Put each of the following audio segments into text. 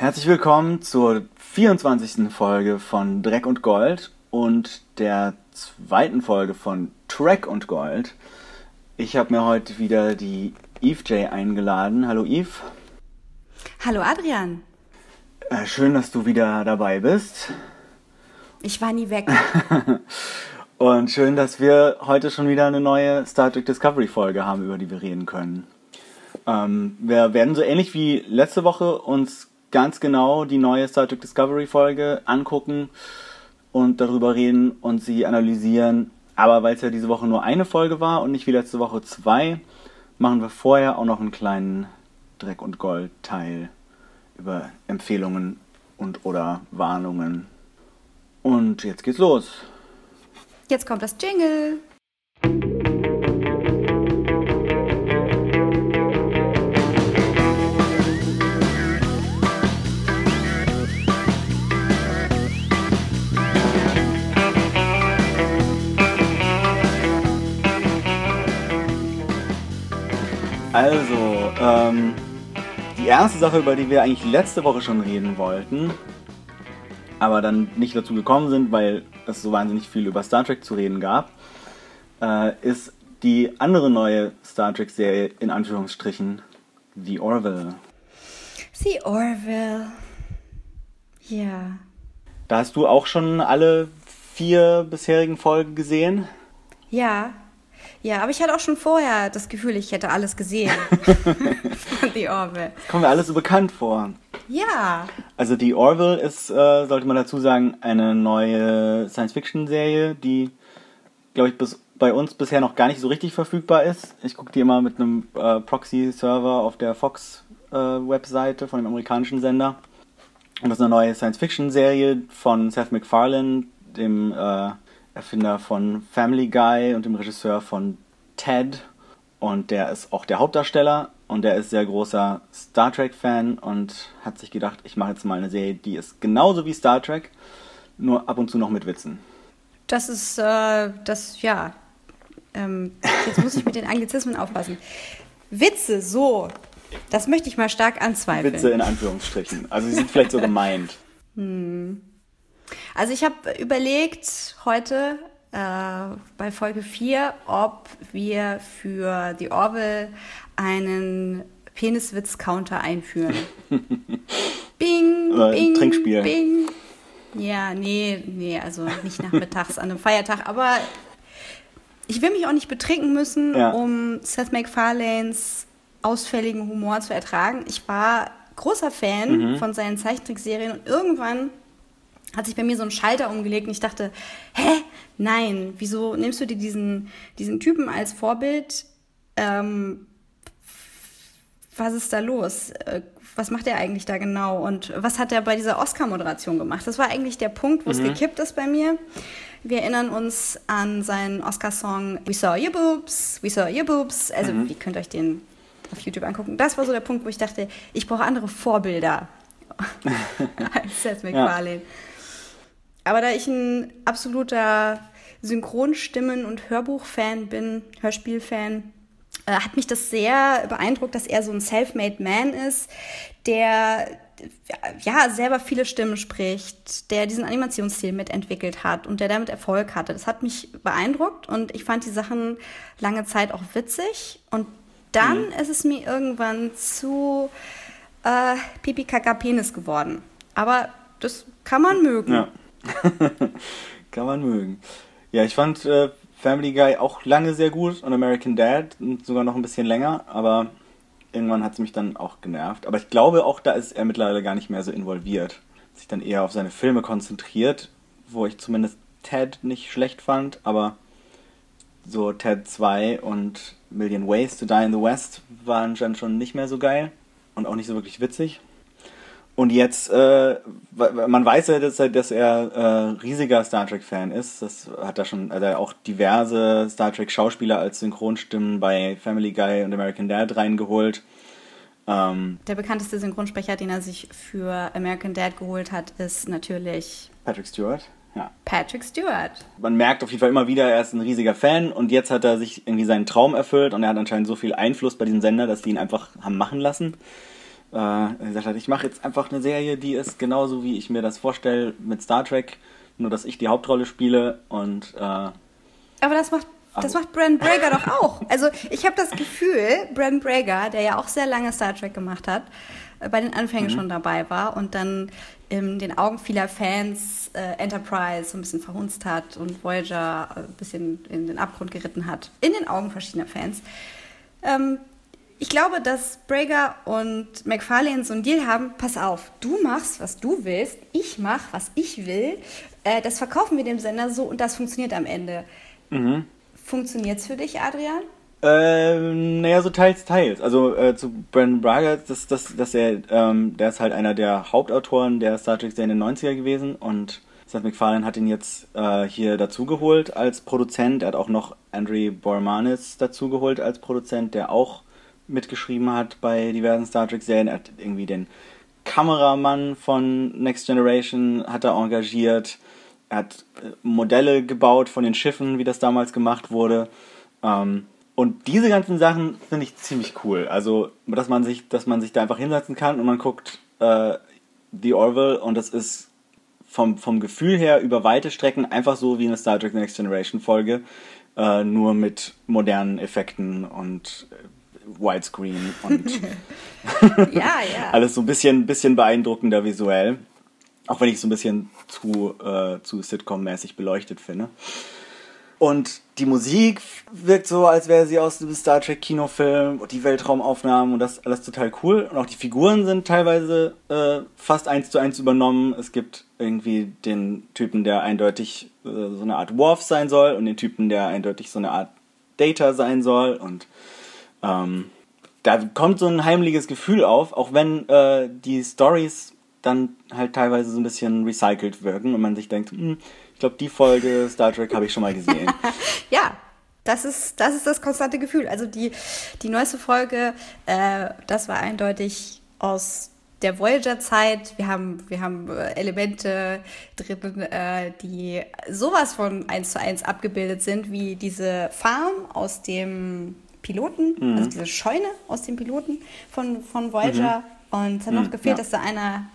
Herzlich willkommen zur 24. Folge von Dreck und Gold und der zweiten Folge von Track und Gold. Ich habe mir heute wieder die Eve J eingeladen. Hallo Eve. Hallo Adrian. Äh, schön, dass du wieder dabei bist. Ich war nie weg. und schön, dass wir heute schon wieder eine neue Star Trek Discovery Folge haben, über die wir reden können. Ähm, wir werden so ähnlich wie letzte Woche uns ganz genau die neue Star Trek Discovery Folge angucken und darüber reden und sie analysieren. Aber weil es ja diese Woche nur eine Folge war und nicht wie letzte Woche zwei, machen wir vorher auch noch einen kleinen Dreck und Gold Teil über Empfehlungen und oder Warnungen. Und jetzt geht's los. Jetzt kommt das Jingle. Also, ähm, die erste Sache, über die wir eigentlich letzte Woche schon reden wollten, aber dann nicht dazu gekommen sind, weil es so wahnsinnig viel über Star Trek zu reden gab, äh, ist die andere neue Star Trek-Serie in Anführungsstrichen, The Orville. The Orville. Ja. Da hast du auch schon alle vier bisherigen Folgen gesehen? Ja, ja, aber ich hatte auch schon vorher das Gefühl, ich hätte alles gesehen von The Orville. Das kommt mir alles so bekannt vor. Ja. Also The Orville ist, äh, sollte man dazu sagen, eine neue Science-Fiction-Serie, die, glaube ich, bis, bei uns bisher noch gar nicht so richtig verfügbar ist. Ich gucke die immer mit einem äh, Proxy-Server auf der Fox-Webseite äh, von dem amerikanischen Sender. Und das ist eine neue Science-Fiction-Serie von Seth MacFarlane, dem äh, Erfinder von Family Guy und dem Regisseur von Ted. Und der ist auch der Hauptdarsteller und der ist sehr großer Star Trek-Fan und hat sich gedacht, ich mache jetzt mal eine Serie, die ist genauso wie Star Trek, nur ab und zu noch mit Witzen. Das ist, äh, das, ja. Ähm, jetzt muss ich mit den Anglizismen aufpassen. Witze, so. Das möchte ich mal stark anzweifeln. Witze in Anführungsstrichen. Also sie sind vielleicht so gemeint. Hm. Also ich habe überlegt heute äh, bei Folge 4, ob wir für die Orwell einen Peniswitz-Counter einführen. bing, Oder bing, Trinkspiel. bing. Ja, nee, nee, also nicht nachmittags an einem Feiertag, aber ich will mich auch nicht betrinken müssen, Ja. um Seth MacFarlanes ausfälligen Humor zu ertragen. Ich war großer Fan Mhm. von seinen Zeichentrickserien und irgendwann hat sich bei mir so ein Schalter umgelegt und ich dachte, hä? Nein, wieso nimmst du dir diesen, diesen Typen als Vorbild? Ähm, was ist da los? Äh, Was macht er eigentlich da genau? Und was hat er bei dieser Oscar-Moderation gemacht? Das war eigentlich der Punkt, wo es gekippt ist bei mir. Wir erinnern uns an seinen Oscar-Song We Saw Your Boobs, We Saw Your Boobs. Also, ihr könnt euch den auf YouTube angucken. Das war so der Punkt, wo ich dachte, ich brauche andere Vorbilder als Seth MacFarlane. Aber da ich ein absoluter Synchronstimmen- und Hörbuch-Fan bin, Hörspiel-Fan, äh, hat mich das sehr beeindruckt, dass er so ein self-made Man ist, der ja selber viele Stimmen spricht, der diesen Animationsstil mitentwickelt hat und der damit Erfolg hatte. Das hat mich beeindruckt und ich fand die Sachen lange Zeit auch witzig und dann ist es mir irgendwann zu äh, Pipi Kaka Penis geworden. Aber das kann man mögen. Ja. Kann man mögen. Ja, ich fand äh, Family Guy auch lange sehr gut und American Dad sogar noch ein bisschen länger, aber irgendwann hat es mich dann auch genervt. Aber ich glaube auch, da ist er mittlerweile gar nicht mehr so involviert. Sich dann eher auf seine Filme konzentriert, wo ich zumindest Ted nicht schlecht fand, aber so Ted 2 und Million Ways to Die in the West waren dann schon nicht mehr so geil und auch nicht so wirklich witzig. Und jetzt, äh, man weiß ja, dass er, dass er äh, riesiger Star Trek-Fan ist. Das hat er schon, hat er auch diverse Star Trek-Schauspieler als Synchronstimmen bei Family Guy und American Dad reingeholt. Ähm, Der bekannteste Synchronsprecher, den er sich für American Dad geholt hat, ist natürlich Patrick Stewart, ja. Patrick Stewart. Man merkt auf jeden Fall immer wieder, er ist ein riesiger Fan und jetzt hat er sich irgendwie seinen Traum erfüllt und er hat anscheinend so viel Einfluss bei diesem Sender, dass die ihn einfach haben machen lassen. Äh, gesagt hat, ich mache jetzt einfach eine Serie, die ist genauso wie ich mir das vorstelle mit Star Trek, nur dass ich die Hauptrolle spiele und äh, Aber das macht das macht Brent Brager doch auch. Also ich habe das Gefühl, Brent Brager, der ja auch sehr lange Star Trek gemacht hat, äh, bei den Anfängen mhm. schon dabei war und dann in den Augen vieler Fans äh, Enterprise so ein bisschen verhunzt hat und Voyager ein bisschen in den Abgrund geritten hat. In den Augen verschiedener Fans. Ähm, ich glaube, dass Brager und McFarlane so einen Deal haben, pass auf, du machst, was du willst, ich mach, was ich will. Äh, das verkaufen wir dem Sender so und das funktioniert am Ende. Mhm. Funktioniert es für dich, Adrian? Ähm, naja, so teils, teils. Also äh, zu Brandon Braga, das, das, das er, ähm, der ist halt einer der Hauptautoren der Star Trek Serie in den 90er gewesen und Seth MacFarlane hat ihn jetzt äh, hier dazugeholt als Produzent. Er hat auch noch Andrew Bormanis dazugeholt als Produzent, der auch mitgeschrieben hat bei diversen Star Trek Serien. Er hat irgendwie den Kameramann von Next Generation hat er engagiert er hat äh, Modelle gebaut von den Schiffen, wie das damals gemacht wurde. Ähm, und diese ganzen Sachen finde ich ziemlich cool. Also, dass man sich, dass man sich da einfach hinsetzen kann und man guckt äh, The Orville und das ist vom, vom Gefühl her über weite Strecken einfach so wie eine Star Trek Next Generation Folge, äh, nur mit modernen Effekten und äh, Widescreen und ja, ja. alles so ein bisschen, bisschen beeindruckender visuell. Auch wenn ich so ein bisschen zu, äh, zu Sitcom-mäßig beleuchtet finde. Und die Musik wirkt so, als wäre sie aus einem Star Trek Kinofilm und die Weltraumaufnahmen und das alles total cool. Und auch die Figuren sind teilweise äh, fast eins zu eins übernommen. Es gibt irgendwie den Typen, der eindeutig äh, so eine Art Worf sein soll und den Typen, der eindeutig so eine Art Data sein soll. Und ähm, da kommt so ein heimliches Gefühl auf, auch wenn äh, die Stories dann halt teilweise so ein bisschen recycelt wirken und man sich denkt, hm, ich glaube, die Folge Star Trek habe ich schon mal gesehen. ja, das ist, das ist das konstante Gefühl. Also die, die neueste Folge, äh, das war eindeutig aus der Voyager-Zeit. Wir haben, wir haben äh, Elemente drin, äh, die sowas von eins zu eins abgebildet sind, wie diese Farm aus dem Piloten, mhm. also diese Scheune aus dem Piloten von, von Voyager. Mhm. Und es hat noch mhm, gefehlt, ja. dass da einer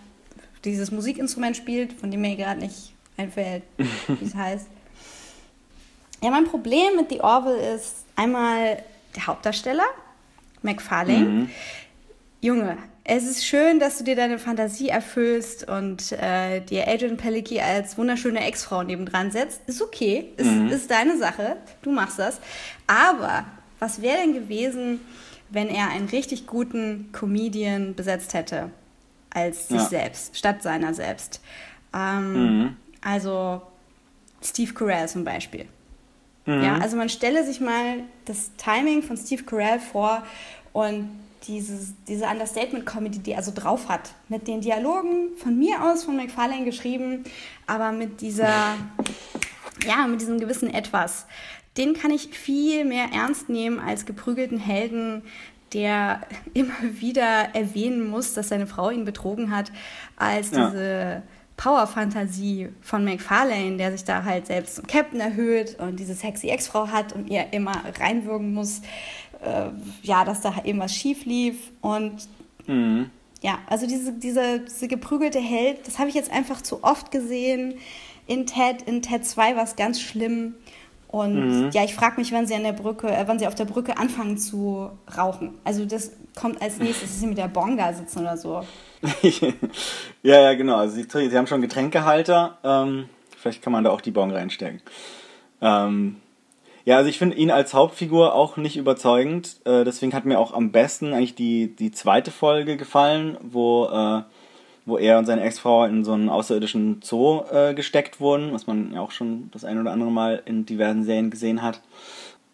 dieses Musikinstrument spielt, von dem mir gerade nicht einfällt, wie es heißt. Ja, mein Problem mit The Orville ist einmal der Hauptdarsteller, McFarlane. Mhm. Junge, es ist schön, dass du dir deine Fantasie erfüllst und äh, dir Adrian Pellicki als wunderschöne Ex-Frau nebendran setzt. Ist okay, ist, mhm. ist deine Sache, du machst das. Aber was wäre denn gewesen, wenn er einen richtig guten Comedian besetzt hätte? als sich ja. selbst, statt seiner selbst. Ähm, mhm. Also Steve Carell zum Beispiel. Mhm. Ja, also man stelle sich mal das Timing von Steve Carell vor und dieses, diese Understatement-Comedy, die er so drauf hat. Mit den Dialogen von mir aus, von McFarlane geschrieben, aber mit dieser, ja, mit diesem gewissen Etwas. Den kann ich viel mehr ernst nehmen als geprügelten Helden, der immer wieder erwähnen muss, dass seine Frau ihn betrogen hat, als ja. diese Power-Fantasie von McFarlane, der sich da halt selbst zum Captain erhöht und diese sexy Ex-Frau hat und ihr immer reinwürgen muss, äh, ja, dass da eben was schief lief und mhm. ja, also diese, diese, diese geprügelte Held, das habe ich jetzt einfach zu oft gesehen. In Ted, in Ted 2 war es ganz schlimm. Und mhm. ja, ich frage mich, wann sie an der Brücke, äh, wann sie auf der Brücke anfangen zu rauchen. Also das kommt als nächstes, dass sie mit der Bonga sitzen oder so. ja, ja, genau. Also sie, sie haben schon Getränkehalter. Ähm, vielleicht kann man da auch die Bong reinstecken. Ähm, ja, also ich finde ihn als Hauptfigur auch nicht überzeugend. Äh, deswegen hat mir auch am besten eigentlich die, die zweite Folge gefallen, wo äh, wo er und seine Ex-Frau in so einen außerirdischen Zoo äh, gesteckt wurden, was man ja auch schon das ein oder andere Mal in diversen Serien gesehen hat.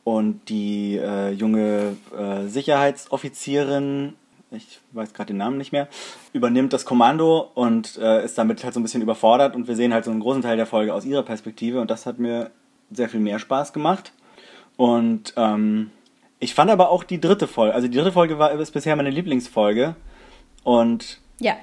Und die äh, junge äh, Sicherheitsoffizierin, ich weiß gerade den Namen nicht mehr, übernimmt das Kommando und äh, ist damit halt so ein bisschen überfordert und wir sehen halt so einen großen Teil der Folge aus ihrer Perspektive und das hat mir sehr viel mehr Spaß gemacht. Und ähm, ich fand aber auch die dritte Folge, also die dritte Folge war ist bisher meine Lieblingsfolge und ja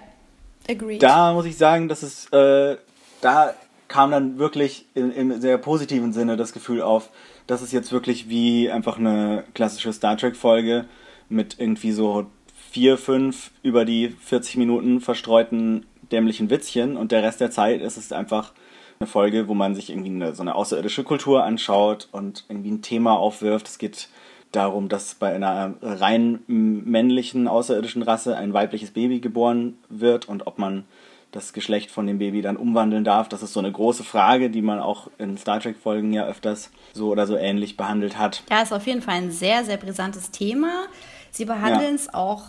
Agreed. Da muss ich sagen, dass es, äh, da kam dann wirklich in, im sehr positiven Sinne das Gefühl auf, dass es jetzt wirklich wie einfach eine klassische Star Trek-Folge mit irgendwie so vier, fünf über die 40 Minuten verstreuten dämlichen Witzchen und der Rest der Zeit ist es einfach eine Folge, wo man sich irgendwie eine, so eine außerirdische Kultur anschaut und irgendwie ein Thema aufwirft. Es geht darum, dass bei einer rein männlichen außerirdischen Rasse ein weibliches Baby geboren wird und ob man das Geschlecht von dem Baby dann umwandeln darf. Das ist so eine große Frage, die man auch in Star Trek-Folgen ja öfters so oder so ähnlich behandelt hat. Ja, ist auf jeden Fall ein sehr, sehr brisantes Thema. Sie behandeln es ja. auch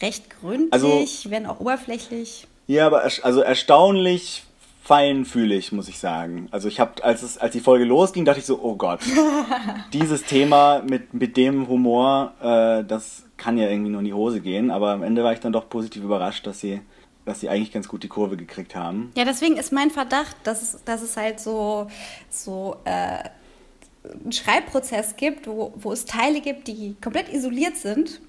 recht gründlich, also, wenn auch oberflächlich. Ja, aber also erstaunlich feinfühlig, muss ich sagen. Also ich habe, als es, als die Folge losging, dachte ich so, oh Gott, dieses Thema mit, mit dem Humor, äh, das kann ja irgendwie nur in die Hose gehen. Aber am Ende war ich dann doch positiv überrascht, dass sie, dass sie eigentlich ganz gut die Kurve gekriegt haben. Ja, deswegen ist mein Verdacht, dass es, dass es halt so, so äh, einen Schreibprozess gibt, wo, wo es Teile gibt, die komplett isoliert sind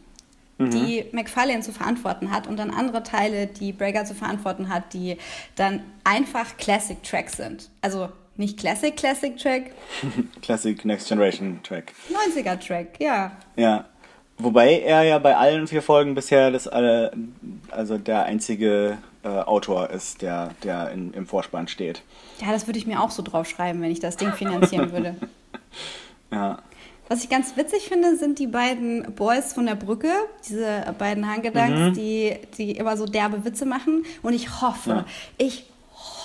mhm. die McFarlane zu verantworten hat und dann andere Teile, die Brager zu verantworten hat, die dann einfach Classic Tracks sind. Also nicht Classic Classic Track. Classic Next Generation Track. 90er Track, ja. Ja. Wobei er ja bei allen vier Folgen bisher das alle, also der einzige äh, Autor ist, der, der in, im Vorspann steht. Ja, das würde ich mir auch so draufschreiben, wenn ich das Ding finanzieren würde. ja. Was ich ganz witzig finde, sind die beiden Boys von der Brücke, diese beiden Hangedanks, mhm. die, die immer so derbe Witze machen. Und ich hoffe, ja. ich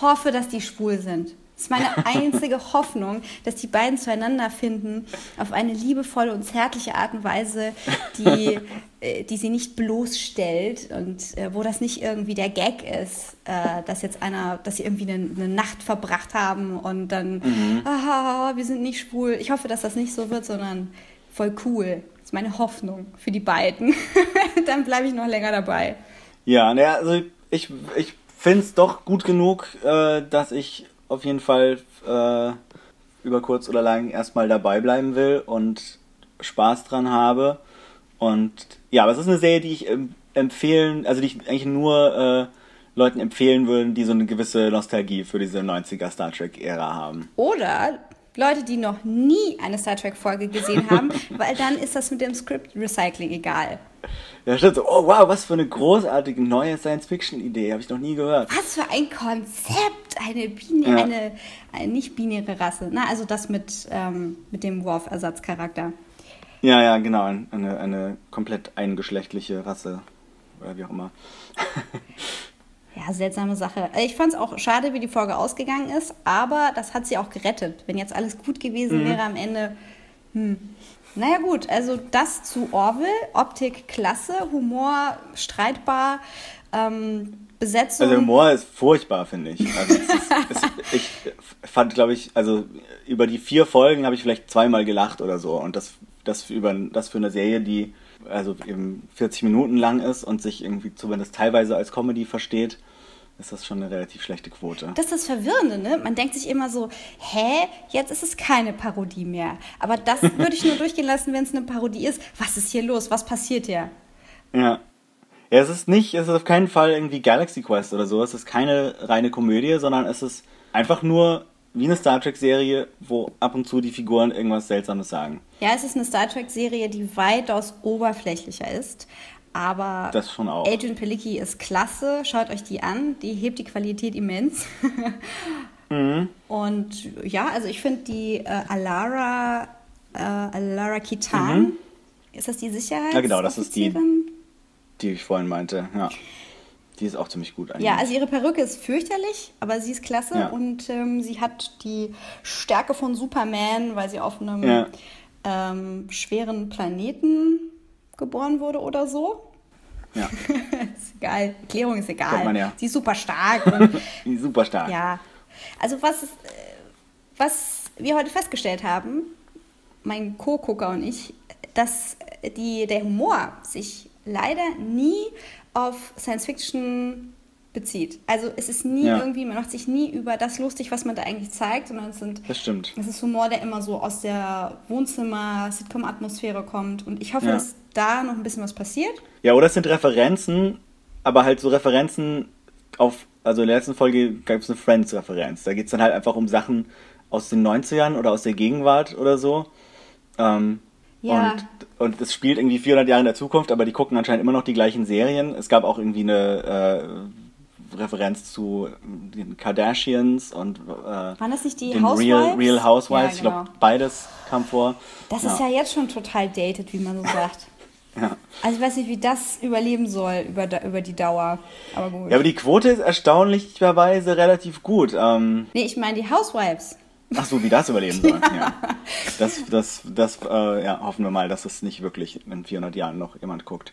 hoffe, dass die schwul sind. Das ist meine einzige Hoffnung, dass die beiden zueinander finden auf eine liebevolle und zärtliche Art und Weise, die, äh, die sie nicht bloßstellt und äh, wo das nicht irgendwie der Gag ist, äh, dass jetzt einer, dass sie irgendwie eine, eine Nacht verbracht haben und dann, mhm. aha, wir sind nicht schwul. Ich hoffe, dass das nicht so wird, sondern voll cool. Das ist meine Hoffnung für die beiden. dann bleibe ich noch länger dabei. Ja, ne, also ich, ich finde es doch gut genug, äh, dass ich auf jeden Fall äh, über kurz oder lang erstmal dabei bleiben will und Spaß dran habe. Und ja, aber es ist eine Serie, die ich empfehlen, also die ich eigentlich nur äh, Leuten empfehlen würde, die so eine gewisse Nostalgie für diese 90er Star Trek-Ära haben. Oder Leute, die noch nie eine Star Trek-Folge gesehen haben, weil dann ist das mit dem Script-Recycling egal. Ja, stimmt so, oh wow, was für eine großartige neue Science-Fiction-Idee, habe ich noch nie gehört. Was für ein Konzept, eine, Bine ja. eine, eine nicht-binäre Rasse. Na, also das mit, ähm, mit dem Worf-Ersatzcharakter. Ja, ja, genau, eine, eine komplett eingeschlechtliche Rasse, oder wie auch immer. Ja, seltsame Sache. Äh, ich fand es auch schade, wie die Folge ausgegangen ist, aber das hat sie auch gerettet. Wenn jetzt alles gut gewesen mhm. wäre am Ende. Hm. Naja, gut, also das zu Orville. Optik klasse, Humor streitbar, ähm, Besetzung. Also Humor ist furchtbar, finde ich. Also ist, ist, ich fand, glaube ich, also über die vier Folgen habe ich vielleicht zweimal gelacht oder so. Und das, das, über, das für eine Serie, die also eben 40 Minuten lang ist und sich irgendwie zumindest teilweise als Comedy versteht, ist das schon eine relativ schlechte Quote. Das ist das Verwirrende, ne? Man denkt sich immer so, hä, jetzt ist es keine Parodie mehr. Aber das würde ich nur durchgehen lassen, wenn es eine Parodie ist. Was ist hier los? Was passiert hier? Ja. Ja, es ist nicht, es ist auf keinen Fall irgendwie Galaxy Quest oder so. Es ist keine reine Komödie, sondern es ist einfach nur wie eine Star Trek-Serie, wo ab und zu die Figuren irgendwas Seltsames sagen. Ja, es ist eine Star Trek-Serie, die weitaus oberflächlicher ist. Aber das schon auch. Agent Pelicki ist klasse. Schaut euch die an. Die hebt die Qualität immens. mhm. Und ja, also ich finde die äh, Alara, äh, Alara Kitan, mhm. ist das die Sicherheit? Ja, genau, das ist die, die ich vorhin meinte. Ja. Die ist auch ziemlich gut eigentlich. Ja, also ihre Perücke ist fürchterlich, aber sie ist klasse ja. und ähm, sie hat die Stärke von Superman, weil sie auf einem ja. ähm, schweren Planeten geboren wurde oder so. Ja. ist egal. Erklärung ist egal. Man ja. Sie ist super stark. Sie ist super stark. Ja. Also was, was wir heute festgestellt haben, mein Co-Gucker und ich, dass die, der Humor sich leider nie auf Science Fiction bezieht. Also es ist nie ja. irgendwie, man macht sich nie über das lustig, was man da eigentlich zeigt, sondern es sind das stimmt. Es ist Humor, der immer so aus der Wohnzimmer-Sitcom-Atmosphäre kommt. Und ich hoffe, ja. dass da noch ein bisschen was passiert. Ja, oder es sind Referenzen, aber halt so Referenzen auf, also in der letzten Folge gab es eine Friends-Referenz. Da geht es dann halt einfach um Sachen aus den 90ern oder aus der Gegenwart oder so. Ähm, Ja. Und, und es spielt irgendwie 400 Jahre in der Zukunft, aber die gucken anscheinend immer noch die gleichen Serien. Es gab auch irgendwie eine äh, Referenz zu den Kardashians und äh, Waren das nicht die den Housewives? Real, Real Housewives. Ja, Ich glaube, genau. beides kam vor. Das ist ja jetzt schon total dated, wie man so sagt. Ja. Also ich weiß nicht, wie das überleben soll über, über die Dauer. Aber gut. ja, aber die Quote ist erstaunlicherweise relativ gut. Ähm, nee, ich meine die Housewives. Ach so, wie das überleben soll. ja. Das, das, das äh, ja, hoffen wir mal, dass es nicht wirklich in 400 Jahren noch jemand guckt.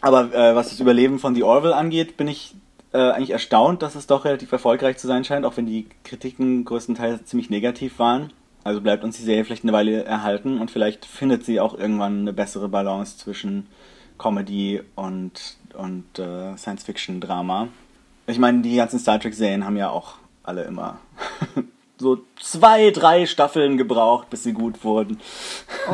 Aber äh, was das Überleben von The Orville angeht, bin ich äh, eigentlich erstaunt, dass es doch relativ erfolgreich zu sein scheint, auch wenn die Kritiken größtenteils ziemlich negativ waren. Also bleibt uns die Serie vielleicht eine Weile erhalten und vielleicht findet sie auch irgendwann eine bessere Balance zwischen Comedy und, und äh, Science-Fiction-Drama. Ich meine, die ganzen Star Trek-Serien haben ja auch alle immer so zwei, drei Staffeln gebraucht, bis sie gut wurden.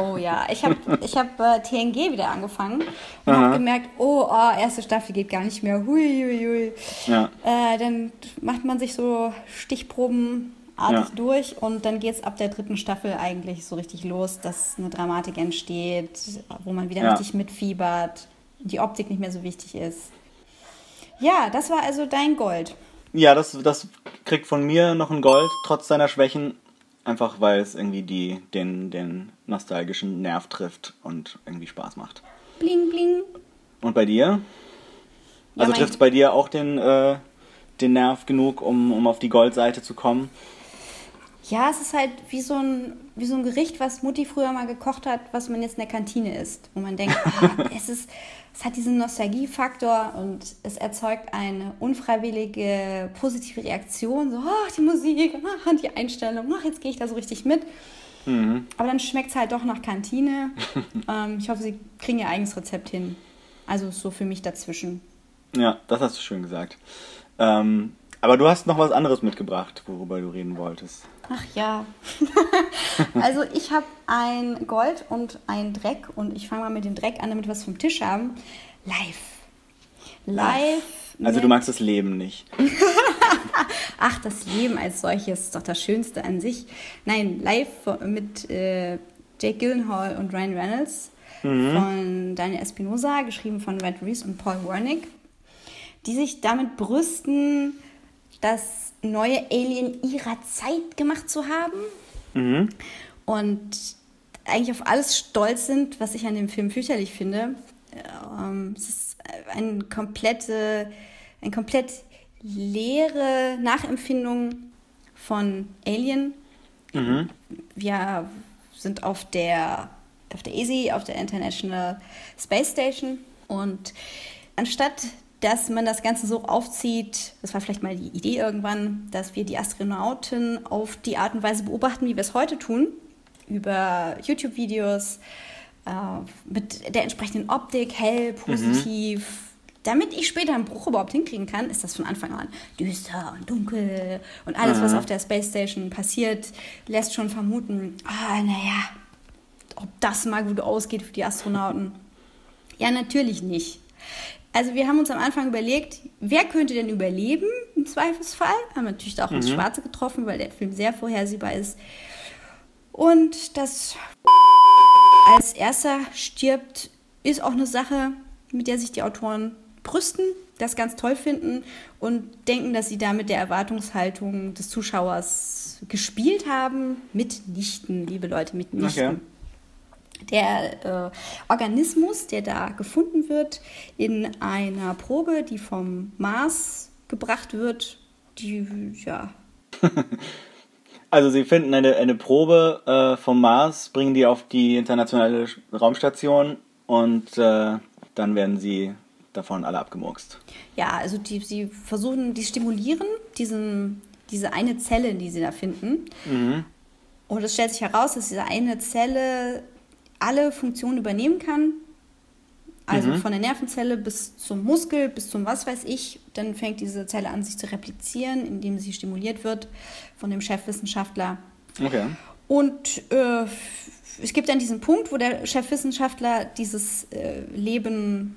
Oh ja, ich habe ich hab, äh, TNG wieder angefangen und habe gemerkt, oh, oh, erste Staffel geht gar nicht mehr. Hui, hui, hui. Ja. Äh, dann macht man sich so stichprobenartig Ja. durch und dann geht es ab der dritten Staffel eigentlich so richtig los, dass eine Dramatik entsteht, wo man wieder Ja. richtig mitfiebert, die Optik nicht mehr so wichtig ist. Ja, das war also dein Gold. Ja, das, das kriegt von mir noch ein Gold, trotz seiner Schwächen. Einfach weil es irgendwie die, den, den nostalgischen Nerv trifft und irgendwie Spaß macht. Bling, bling. Und bei dir? Ja, Also trifft es bei dir auch den, äh, den Nerv genug, um, um auf die Goldseite zu kommen? Ja, es ist halt wie so, ein, wie so ein Gericht, was Mutti früher mal gekocht hat, was man jetzt in der Kantine isst. Wo man denkt, ah, es, ist, es hat diesen Nostalgiefaktor und es erzeugt eine unfreiwillige positive Reaktion. So, ach, die Musik, ach, die Einstellung, ach, jetzt gehe ich da so richtig mit. Aber dann schmeckt es halt doch nach Kantine. ähm, ich hoffe, sie kriegen ihr eigenes Rezept hin. Also so für mich dazwischen. Ja, das hast du schön gesagt. Ähm, aber du hast noch was anderes mitgebracht, worüber du reden wolltest. Ach ja. also ich habe ein Gold und ein Dreck und ich fange mal mit dem Dreck an, damit wir was vom Tisch haben. Live. Live. Also du magst das Leben nicht. Ach, das Leben als solches ist doch das Schönste an sich. Nein, live mit äh, Jake Gyllenhaal und Ryan Reynolds von Daniel Espinosa, geschrieben von Red Reese und Paul Wernick, die sich damit brüsten, das neue Alien ihrer Zeit gemacht zu haben und eigentlich auf alles stolz sind, was ich an dem Film fürchterlich finde. Ähm, es ist eine komplette, eine komplett leere Nachempfindung von Alien. Wir sind auf der, auf der ESI, auf der International Space Station und anstatt dass man das Ganze so aufzieht, das war vielleicht mal die Idee irgendwann, dass wir die Astronauten auf die Art und Weise beobachten, wie wir es heute tun, über YouTube-Videos, äh, mit der entsprechenden Optik, hell, positiv. Damit ich später einen Bruch überhaupt hinkriegen kann, ist das von Anfang an düster und dunkel und alles, was auf der Space Station passiert, lässt schon vermuten, ah, naja, ob das mal gut ausgeht für die Astronauten. Ja, natürlich nicht. Also wir haben uns am Anfang überlegt, wer könnte denn überleben im Zweifelsfall? Haben natürlich auch ins Schwarze getroffen, weil der Film sehr vorhersehbar ist. Und das als erster stirbt, ist auch eine Sache, mit der sich die Autoren brüsten, das ganz toll finden und denken, dass sie damit der Erwartungshaltung des Zuschauers gespielt haben. Mitnichten, liebe Leute, mitnichten. Okay. Der äh, Organismus, der da gefunden wird in einer Probe, die vom Mars gebracht wird, die, ja, Also sie finden eine, eine Probe äh, vom Mars, bringen die auf die internationale Raumstation und äh, dann werden sie davon alle abgemurkst. Ja, also die, sie versuchen, die stimulieren diesen, diese eine Zelle, die sie da finden. Und es stellt sich heraus, dass diese eine Zelle alle Funktionen übernehmen kann. Also von der Nervenzelle bis zum Muskel, bis zum was weiß ich. Dann fängt diese Zelle an, sich zu replizieren, indem sie stimuliert wird von dem Chefwissenschaftler. Okay. Und äh, es gibt dann diesen Punkt, wo der Chefwissenschaftler dieses äh, Leben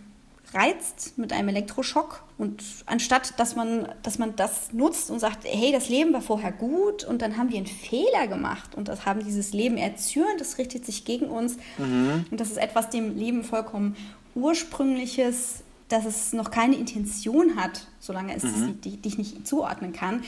reizt mit einem Elektroschock. Und anstatt dass man, dass man das nutzt und sagt, hey, das Leben war vorher gut und dann haben wir einen Fehler gemacht und das haben dieses Leben erzürnt, das richtet sich gegen uns. Mhm. Und das ist etwas dem Leben vollkommen Ursprüngliches, dass es noch keine Intention hat, solange es mhm. dich nicht zuordnen kann,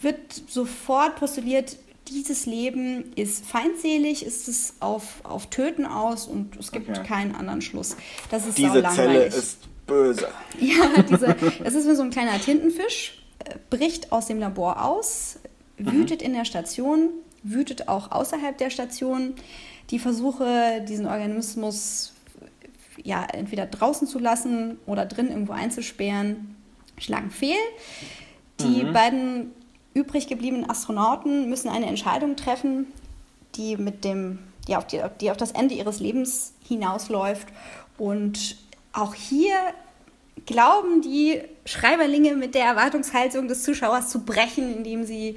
wird sofort postuliert, dieses Leben ist feindselig, ist es auf, auf Töten aus und es gibt okay. keinen anderen Schluss. Das ist Diese Zelle ist böse. Ja, diese, das ist wie so ein kleiner Tintenfisch, äh, bricht aus dem Labor aus, mhm. wütet mhm. in der Station, wütet auch außerhalb der Station. Die Versuche, diesen Organismus ja, entweder draußen zu lassen oder drin irgendwo einzusperren, schlagen fehl. Die mhm. beiden übrig gebliebenen Astronauten müssen eine Entscheidung treffen, die, mit dem, die, auf die, die auf das Ende ihres Lebens hinausläuft. Und auch hier glauben die Schreiberlinge mit der Erwartungshaltung des Zuschauers zu brechen, indem sie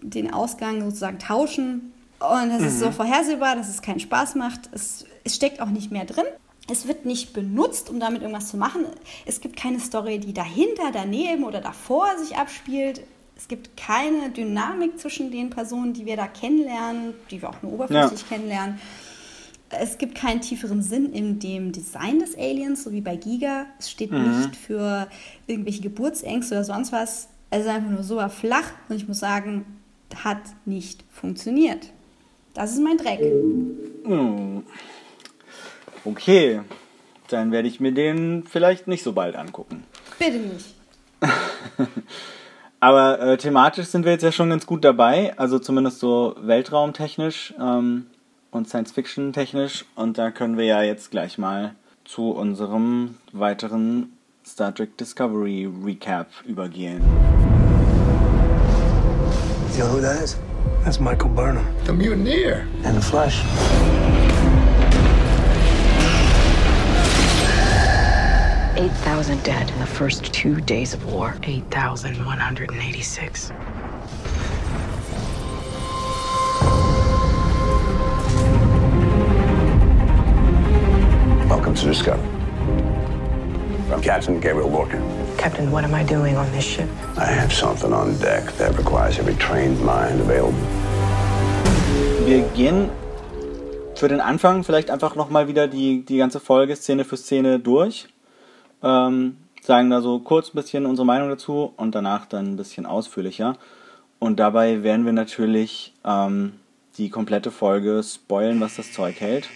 den Ausgang sozusagen tauschen. Und es mhm. ist so mhm. vorhersehbar, dass es keinen Spaß macht. Es, es steckt auch nicht mehr drin. Es wird nicht benutzt, um damit irgendwas zu machen. Es gibt keine Story, die dahinter, daneben oder davor sich abspielt es gibt keine Dynamik zwischen den Personen, die wir da kennenlernen, die wir auch nur oberflächlich ja. kennenlernen. Es gibt keinen tieferen Sinn in dem Design des Aliens, so wie bei Giga. Es steht mhm. nicht für irgendwelche Geburtsängste oder sonst was. Es ist einfach nur so flach und ich muss sagen, hat nicht funktioniert. Das ist mein Dreck. Hm. Okay, dann werde ich mir den vielleicht nicht so bald angucken. Bitte nicht. Aber äh, thematisch sind wir jetzt ja schon ganz gut dabei, also zumindest so weltraumtechnisch ähm, und Science-Fiction technisch. Und da können wir ja jetzt gleich mal zu unserem weiteren Star Trek Discovery Recap übergehen. You know who that is? That's Michael Burnham. The mutineer. And the Flash. 8,000 dead in the first two days of war. 8,186. Welcome to Discovery. I'm Captain Gabriel Lorca. Captain, what am I doing on this ship? I have something on deck that requires every trained mind available. Wir gehen für den Anfang vielleicht einfach nochmal wieder die, die ganze Folge Szene für Szene durch ähm, sagen da so kurz ein bisschen unsere Meinung dazu und danach dann ein bisschen ausführlicher. Und dabei werden wir natürlich ähm, die komplette Folge spoilen, was das Zeug hält.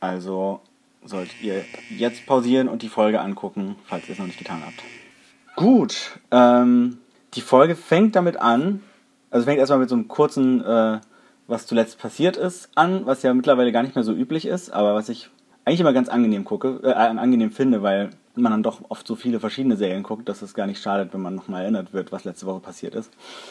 Also solltet ihr jetzt pausieren und die Folge angucken, falls ihr es noch nicht getan habt. Gut, ähm, die Folge fängt damit an, also fängt erstmal mit so einem kurzen, äh, was zuletzt passiert ist, an, was ja mittlerweile gar nicht mehr so üblich ist, aber was ich eigentlich immer ganz angenehm gucke, äh, angenehm finde, weil man dann doch oft so viele verschiedene Serien guckt, dass es gar nicht schadet, wenn man nochmal erinnert wird, was letzte Woche passiert ist.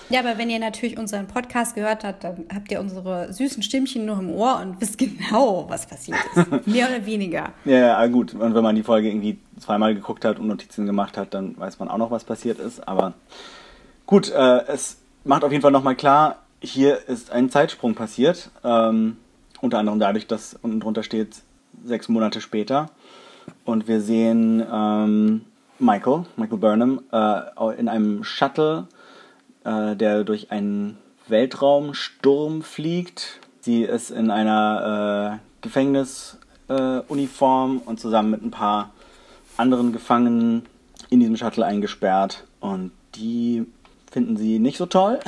Ja, aber wenn ihr natürlich unseren Podcast gehört habt, dann habt ihr unsere süßen Stimmchen nur im Ohr und wisst genau, was passiert ist. Mehr oder weniger. Ja, ja, gut. Und wenn man die Folge irgendwie zweimal geguckt hat und Notizen gemacht hat, dann weiß man auch noch, was passiert ist. Aber gut, äh, es macht auf jeden Fall nochmal klar, hier ist ein Zeitsprung passiert. Ähm, unter anderem dadurch, dass unten drunter steht, sechs Monate später. Und wir sehen ähm, Michael, Michael Burnham, äh, in einem Shuttle, äh, der durch einen Weltraumsturm fliegt. Sie ist in einer äh, Gefängnisuniform und zusammen mit ein paar anderen Gefangenen in diesem Shuttle eingesperrt. Und die finden sie nicht so toll.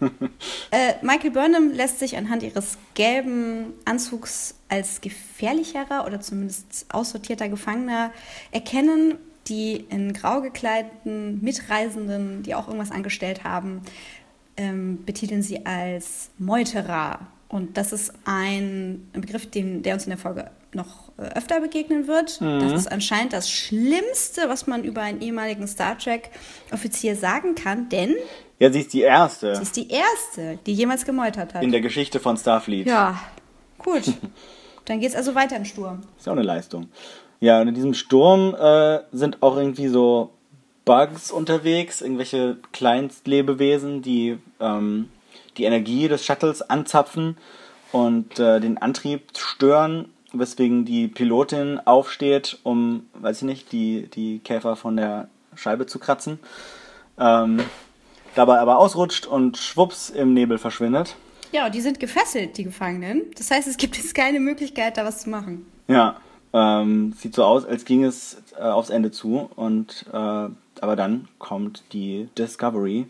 äh, Michael Burnham lässt sich anhand ihres gelben Anzugs als gefährlicherer oder zumindest aussortierter Gefangener erkennen. Die in grau gekleideten Mitreisenden, die auch irgendwas angestellt haben, ähm, betiteln sie als Meuterer. Und das ist ein Begriff, den, der uns in der Folge noch äh, öfter begegnen wird. Mhm. Das ist anscheinend das Schlimmste, was man über einen ehemaligen Star Trek-Offizier sagen kann, denn. Ja, sie ist die Erste. Sie ist die Erste, die jemals gemeutert hat. In der Geschichte von Starfleet. Ja, gut. Dann geht es also weiter im Sturm. Ist ja auch eine Leistung. Ja, und in diesem Sturm äh, sind auch irgendwie so Bugs unterwegs, irgendwelche Kleinstlebewesen, die ähm, die Energie des Shuttles anzapfen und äh, den Antrieb stören weswegen die Pilotin aufsteht, um, weiß ich nicht, die, die Käfer von der Scheibe zu kratzen. Ähm, dabei aber ausrutscht und schwupps im Nebel verschwindet. Ja, die sind gefesselt, die Gefangenen. Das heißt, es gibt jetzt keine Möglichkeit, da was zu machen. Ja, ähm, sieht so aus, als ging es äh, aufs Ende zu. Und äh, aber dann kommt die Discovery,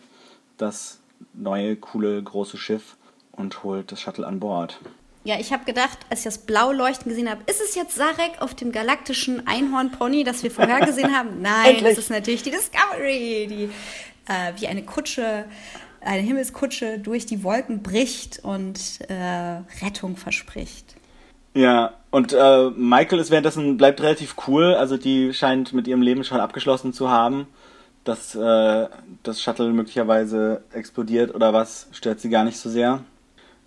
das neue, coole, große Schiff, und holt das Shuttle an Bord. Ja, ich habe gedacht, als ich das blau leuchten gesehen habe, ist es jetzt Sarek auf dem galaktischen Einhornpony, das wir vorher gesehen haben? Nein, es ist natürlich die Discovery, die äh, wie eine Kutsche, eine Himmelskutsche durch die Wolken bricht und äh, Rettung verspricht. Ja, und äh, Michael ist währenddessen bleibt relativ cool, also die scheint mit ihrem Leben schon abgeschlossen zu haben. Dass äh, das Shuttle möglicherweise explodiert oder was, stört sie gar nicht so sehr.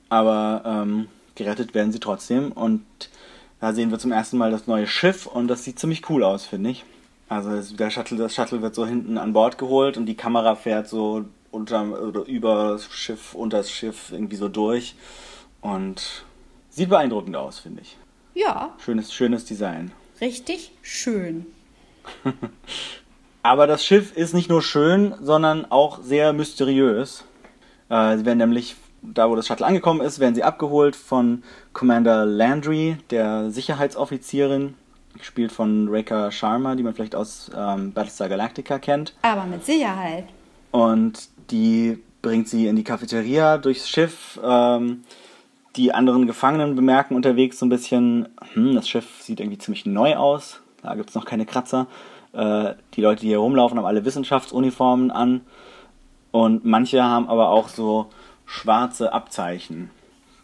Aber ähm, gerettet werden sie trotzdem. Und da sehen wir zum ersten Mal das neue Schiff und das sieht ziemlich cool aus, finde ich. Also der Shuttle, das Shuttle wird so hinten an Bord geholt und die Kamera fährt so unter oder über das Schiff, unter das Schiff irgendwie so durch. Und sieht beeindruckend aus, finde ich. Ja. Schönes, schönes Design. Richtig schön. Aber das Schiff ist nicht nur schön, sondern auch sehr mysteriös. Äh, sie werden nämlich da wo das Shuttle angekommen ist, werden sie abgeholt von Commander Landry, der Sicherheitsoffizierin, gespielt von Rekha Sharma, die man vielleicht aus ähm, Battlestar Galactica kennt. Aber mit Sicherheit. Und die bringt sie in die Cafeteria durchs Schiff. Ähm, die anderen Gefangenen bemerken unterwegs so ein bisschen, hm, das Schiff sieht irgendwie ziemlich neu aus. Da gibt es noch keine Kratzer. Äh, die Leute, die hier rumlaufen, haben alle Wissenschaftsuniformen an. Und manche haben aber auch so schwarze Abzeichen,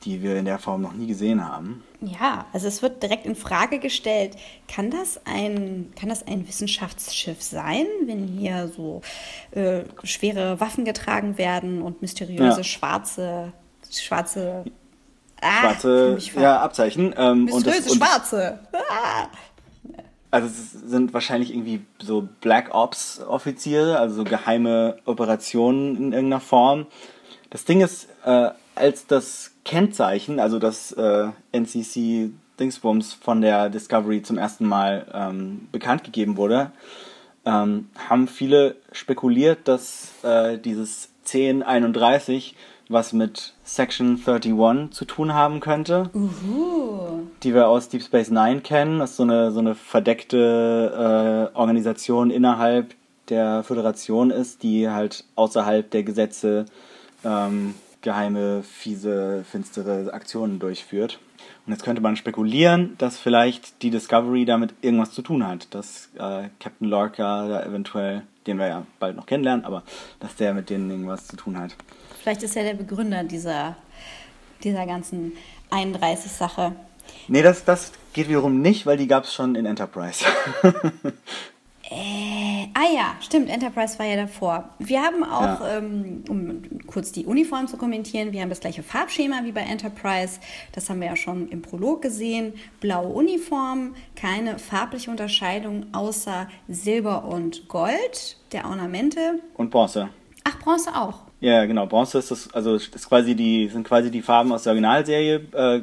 die wir in der Form noch nie gesehen haben. Ja, also es wird direkt in Frage gestellt, kann das ein, kann das ein Wissenschaftsschiff sein, wenn hier so äh, schwere Waffen getragen werden und mysteriöse ja. schwarze, schwarze, ah, schwarze ja, Abzeichen. Ähm, mysteriöse und das, schwarze. Ah. Also es sind wahrscheinlich irgendwie so Black Ops Offiziere, also so geheime Operationen in irgendeiner Form. Das Ding ist, äh, als das Kennzeichen, also das äh, NCC Dingsbums von der Discovery zum ersten Mal ähm, bekannt gegeben wurde, ähm, haben viele spekuliert, dass äh, dieses 1031 was mit Section 31 zu tun haben könnte, Uhu. die wir aus Deep Space Nine kennen. Das ist so eine, so eine verdeckte äh, Organisation innerhalb der Föderation ist, die halt außerhalb der Gesetze ähm, geheime, fiese, finstere Aktionen durchführt. Und jetzt könnte man spekulieren, dass vielleicht die Discovery damit irgendwas zu tun hat, dass äh, Captain Lorca da eventuell, den wir ja bald noch kennenlernen, aber dass der mit denen irgendwas zu tun hat. Vielleicht ist er der Begründer dieser, dieser ganzen 31-Sache. Nee, das, das geht wiederum nicht, weil die gab es schon in Enterprise. Äh, ah ja, stimmt, Enterprise war ja davor. Wir haben auch, ja. ähm, um kurz die Uniform zu kommentieren, wir haben das gleiche Farbschema wie bei Enterprise. Das haben wir ja schon im Prolog gesehen. Blaue Uniform, keine farbliche Unterscheidung außer Silber und Gold der Ornamente. Und Bronze. Ach, Bronze auch. Ja, genau. Bronze ist das, also ist quasi die, sind quasi die Farben aus der Originalserie. Äh,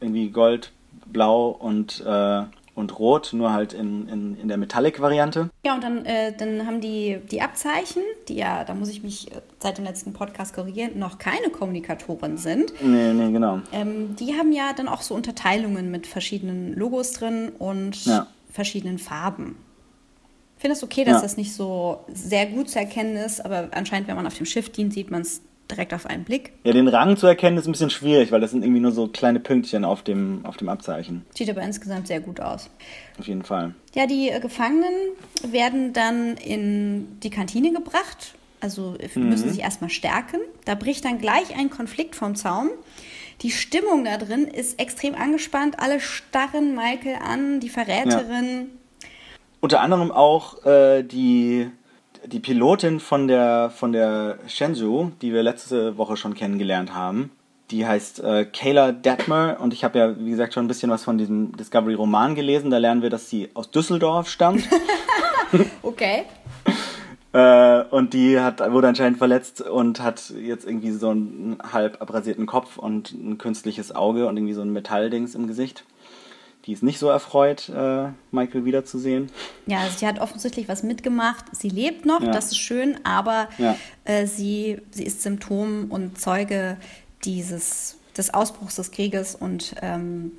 irgendwie Gold, Blau und äh, und Rot, nur halt in, in, in der Metallic-Variante. Ja, und dann, äh, dann haben die, die Abzeichen, die ja, da muss ich mich äh, seit dem letzten Podcast korrigieren, noch keine Kommunikatoren sind. Nee, nee, genau. Ähm, die haben ja dann auch so Unterteilungen mit verschiedenen Logos drin und ja. verschiedenen Farben. Ich finde es okay, dass ja. das nicht so sehr gut zu erkennen ist, aber anscheinend, wenn man auf dem Schiff dient, sieht man es direkt auf einen Blick. Ja, den Rang zu erkennen ist ein bisschen schwierig, weil das sind irgendwie nur so kleine Pünktchen auf dem, auf dem Abzeichen. Sieht aber insgesamt sehr gut aus. Auf jeden Fall. Ja, die äh, Gefangenen werden dann in die Kantine gebracht. Also äh, mhm. müssen sich erstmal stärken. Da bricht dann gleich ein Konflikt vom Zaun. Die Stimmung da drin ist extrem angespannt. Alle starren Michael an, die Verräterin. Ja. Unter anderem auch äh, die die Pilotin von der, von der Shenzhou, die wir letzte Woche schon kennengelernt haben, die heißt äh, Kayla Detmer und ich habe ja, wie gesagt, schon ein bisschen was von diesem Discovery-Roman gelesen. Da lernen wir, dass sie aus Düsseldorf stammt. okay. äh, und die hat, wurde anscheinend verletzt und hat jetzt irgendwie so einen halb abrasierten Kopf und ein künstliches Auge und irgendwie so ein Metalldings im Gesicht. Die ist nicht so erfreut, äh, Michael wiederzusehen. Ja, also sie hat offensichtlich was mitgemacht. Sie lebt noch, Ja. das ist schön, aber Ja. äh, sie, sie ist Symptom und Zeuge dieses, des Ausbruchs des Krieges und ähm,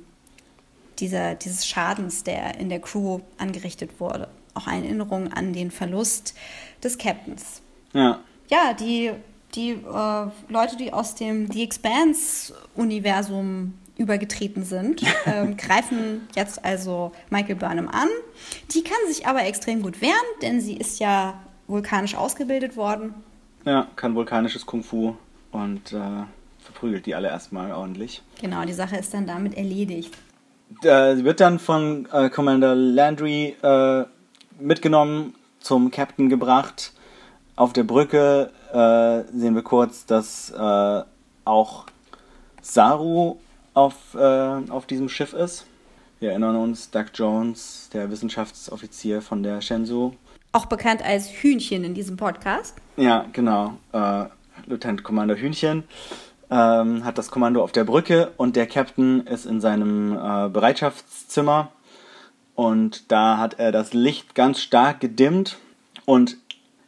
dieser, dieses Schadens, der in der Crew angerichtet wurde. Auch eine Erinnerung an den Verlust des Captains. Ja. Ja, die, die äh, Leute, die aus dem The Expanse-Universum übergetreten sind, ähm, greifen jetzt also Michael Burnham an. Die kann sich aber extrem gut wehren, denn sie ist ja vulkanisch ausgebildet worden. Ja, kann vulkanisches Kung Fu und äh, verprügelt die alle erstmal ordentlich. Genau, die Sache ist dann damit erledigt. Äh, sie wird dann von äh, Commander Landry äh, mitgenommen, zum Captain gebracht. Auf der Brücke äh, sehen wir kurz, dass äh, auch Saru auf, äh, auf diesem Schiff ist. Wir erinnern uns, Doug Jones, der Wissenschaftsoffizier von der Shenzhou. Auch bekannt als Hühnchen in diesem Podcast. Ja, genau. Äh, Lieutenant Commander Hühnchen ähm, hat das Kommando auf der Brücke und der Captain ist in seinem äh, Bereitschaftszimmer. Und da hat er das Licht ganz stark gedimmt und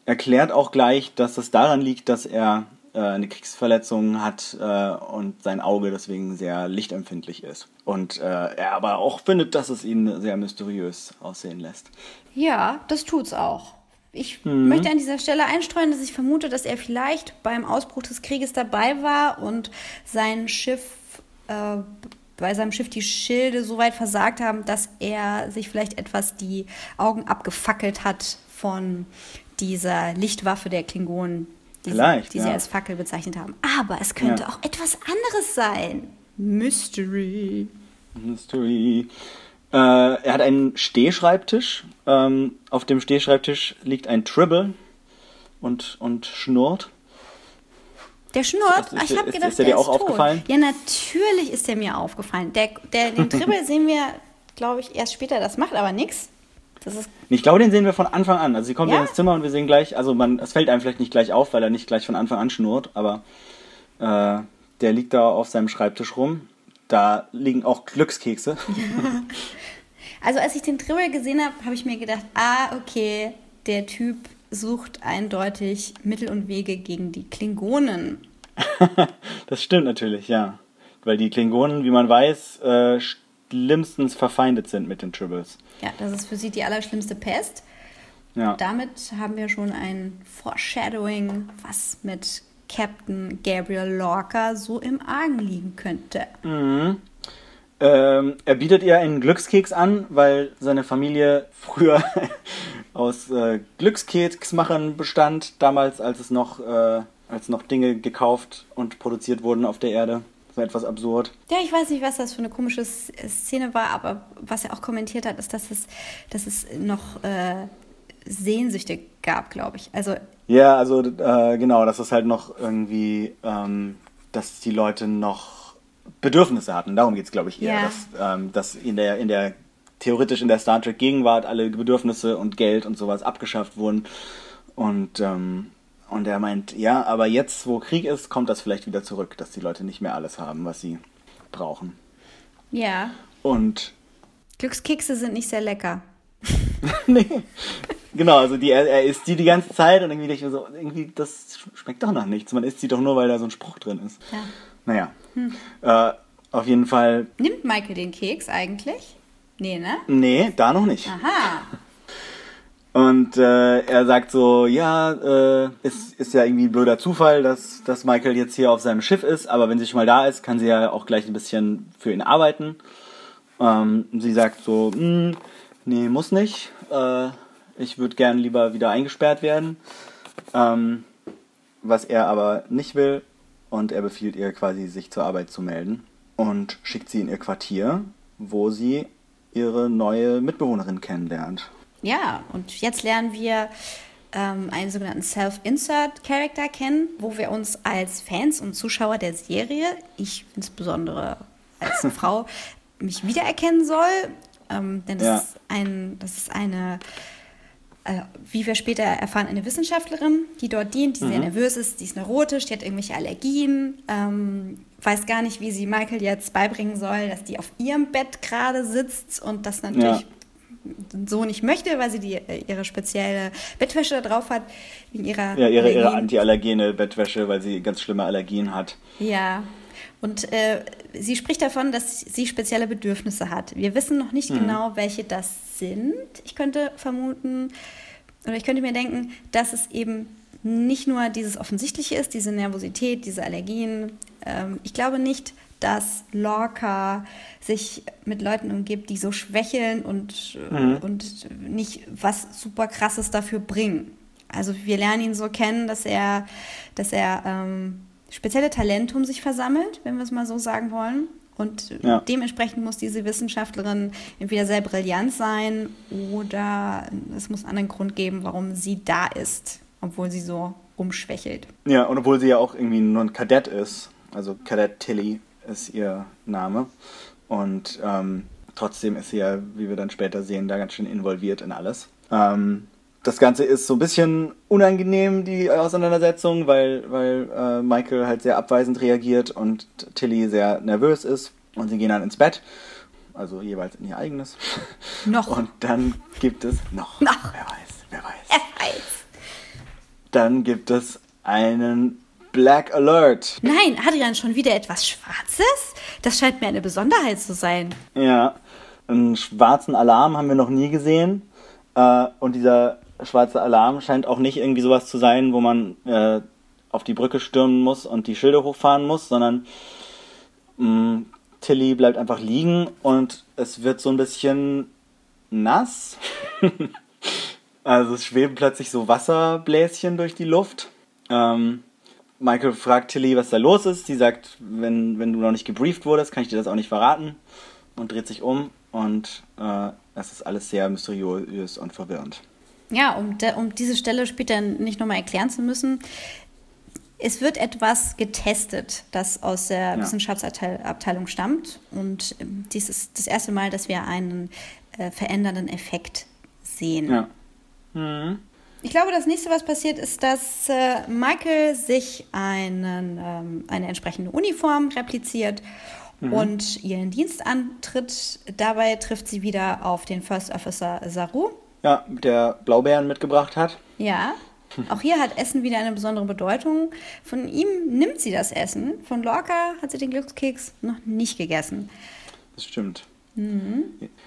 erklärt auch gleich, dass das daran liegt, dass er eine Kriegsverletzung hat äh, und sein Auge deswegen sehr lichtempfindlich ist. Und äh, er aber auch findet, dass es ihn sehr mysteriös aussehen lässt. Ja, das tut's auch. Ich möchte an dieser Stelle einstreuen, dass ich vermute, dass er vielleicht beim Ausbruch des Krieges dabei war und sein Schiff, äh, bei seinem Schiff die Schilde so weit versagt haben, dass er sich vielleicht etwas die Augen abgefackelt hat von dieser Lichtwaffe der Klingonen, die, Vielleicht, sie, die sie ja. als Fackel bezeichnet haben. Aber es könnte Ja. auch etwas anderes sein. Mystery. Mystery. Äh, er hat einen Stehschreibtisch. Ähm, auf dem Stehschreibtisch liegt ein Tribble und, und schnurrt. Der schnurrt? Ist- Ah, ich habe gedacht, ist der der dir ist auch tot. aufgefallen? Ja, natürlich ist der mir aufgefallen. Der, der, den Dribbel sehen wir, glaube ich, erst später. Das macht aber nichts. Ich glaube, den sehen wir von Anfang an. Also sie kommt Ja? ja? ins Zimmer und wir sehen gleich, also man, es fällt einem vielleicht nicht gleich auf, weil er nicht gleich von Anfang an schnurrt, aber äh, der liegt da auf seinem Schreibtisch rum. Da liegen auch Glückskekse. Also als ich den Dribbel gesehen habe, habe ich mir gedacht, ah, okay, der Typ sucht eindeutig Mittel und Wege gegen die Klingonen. das stimmt natürlich, ja. Weil die Klingonen, wie man weiß, äh, schlimmstens verfeindet sind mit den Tribbles. Ja, das ist für sie die allerschlimmste Pest. Ja. Damit haben wir schon ein Foreshadowing, was mit Captain Gabriel Lorca so im Argen liegen könnte. Ähm, er bietet ihr einen Glückskeks an, weil seine Familie früher aus äh, Glückskeksmachern bestand, damals als es noch, äh, als noch Dinge gekauft und produziert wurden auf der Erde. So etwas absurd. Ja, ich weiß nicht, was das für eine komische Szene war, aber was er auch kommentiert hat, ist, dass es, dass es noch äh, Sehnsüchte gab, glaube ich. Also Ja, also äh, genau, dass es halt noch irgendwie, ähm, dass die Leute noch Bedürfnisse hatten. Darum geht es, glaube ich, eher. Ja. Dass, ähm, dass in der, in der, theoretisch in der Star Trek Gegenwart alle Bedürfnisse und Geld und sowas abgeschafft wurden. Und, ähm, und er meint, ja, aber jetzt, wo Krieg ist, kommt das vielleicht wieder zurück, dass die Leute nicht mehr alles haben, was sie brauchen. ja, Und Glückskekse sind nicht sehr lecker. nee. Genau, also die, er, er isst die die ganze Zeit und irgendwie denke ich mir so, irgendwie, das schmeckt doch nach nichts. Man isst sie doch nur, weil da so ein Spruch drin ist. Ja. Naja. Äh, auf jeden Fall, Nimmt Michael den Keks eigentlich? Nee, ne? nee, da noch nicht. Aha. Und äh, er sagt so, ja, äh, es ist ja irgendwie ein blöder Zufall, dass, dass Michael jetzt hier auf seinem Schiff ist, aber wenn sie schon mal da ist, kann sie ja auch gleich ein bisschen für ihn arbeiten. Ähm, sie sagt so, "Hm, nee, muss nicht. Äh, ich würde gern lieber wieder eingesperrt werden. Ähm, was er aber nicht will. Und er befiehlt ihr quasi, sich zur Arbeit zu melden. Und schickt sie in ihr Quartier, wo sie ihre neue Mitbewohnerin kennenlernt. Ja, und jetzt lernen wir ähm, einen sogenannten Self-Insert-Charakter kennen, wo wir uns als Fans und Zuschauer der Serie, ich insbesondere als Frau, mich wiedererkennen soll. Ähm, denn das, Ja. ist ein, das ist eine, äh, wie wir später erfahren, eine Wissenschaftlerin, die dort dient, die sehr nervös ist, die ist neurotisch, die hat irgendwelche Allergien, ähm, weiß gar nicht, wie sie Michael jetzt beibringen soll, dass die auf ihrem Bett gerade sitzt und das natürlich ja. So nicht möchte, weil sie die, äh, ihre spezielle Bettwäsche da drauf hat. In ihrer ja, ihre, ihre antiallergene Bettwäsche, weil sie ganz schlimme Allergien hat. Ja. Und äh, sie spricht davon, dass sie spezielle Bedürfnisse hat. Wir wissen noch nicht mhm. genau, welche das sind. Ich könnte vermuten, oder ich könnte mir denken, dass es eben nicht nur dieses Offensichtliche ist, diese Nervosität, diese Allergien. Ähm, ich glaube nicht, dass Lorca sich mit Leuten umgibt, die so schwächeln und, mhm. und nicht was super krasses dafür bringen. Also wir lernen ihn so kennen, dass er, dass er ähm, spezielle Talente um sich versammelt, wenn wir es mal so sagen wollen. Und ja. dementsprechend muss diese Wissenschaftlerin entweder sehr brillant sein oder es muss einen anderen Grund geben, warum sie da ist, obwohl sie so rumschwächelt. Ja, und obwohl sie ja auch irgendwie nur ein Kadett ist. Also Kadett Tilly ist ihr Name. Und ähm, trotzdem ist sie ja, wie wir dann später sehen, da ganz schön involviert in alles. Ähm, das Ganze ist so ein bisschen unangenehm, die Auseinandersetzung, weil, weil äh, Michael halt sehr abweisend reagiert und Tilly sehr nervös ist. Und sie gehen dann ins Bett, also jeweils in ihr eigenes. Noch. Und dann gibt es noch. Noch. Wer weiß, wer weiß. Wer weiß. Dann gibt es einen Black Alert. Nein, Adrian, schon wieder etwas Schwarzes? Das scheint mir eine Besonderheit zu sein. Ja, einen schwarzen Alarm haben wir noch nie gesehen. Äh, und dieser schwarze Alarm scheint auch nicht irgendwie sowas zu sein, wo man äh, auf die Brücke stürmen muss und die Schilde hochfahren muss, sondern mh, mm, Tilly bleibt einfach liegen und es wird so ein bisschen nass. also es schweben plötzlich so Wasserbläschen durch die Luft. Ähm, Michael fragt Tilly, was da los ist. Sie sagt, wenn, wenn du noch nicht gebrieft wurdest, kann ich dir das auch nicht verraten. Und dreht sich um und äh, es ist alles sehr mysteriös und verwirrend. Ja, um, de, um diese Stelle später nicht nochmal erklären zu müssen, es wird etwas getestet, das aus der ja. Wissenschaftsabteilung stammt. Und ähm, dies ist das erste Mal, dass wir einen äh, verändernden Effekt sehen. Ja. Mhm. Ich glaube, das nächste, was passiert, ist, dass äh, Michael sich einen, ähm, eine entsprechende Uniform repliziert mhm. und ihren Dienst antritt. Dabei trifft sie wieder auf den First Officer Saru ja, der Blaubeeren mitgebracht hat. Ja. Auch hier hat Essen wieder eine besondere Bedeutung. Von ihm nimmt sie das Essen. Von Lorca hat sie den Glückskeks noch nicht gegessen. Das stimmt. Mhm.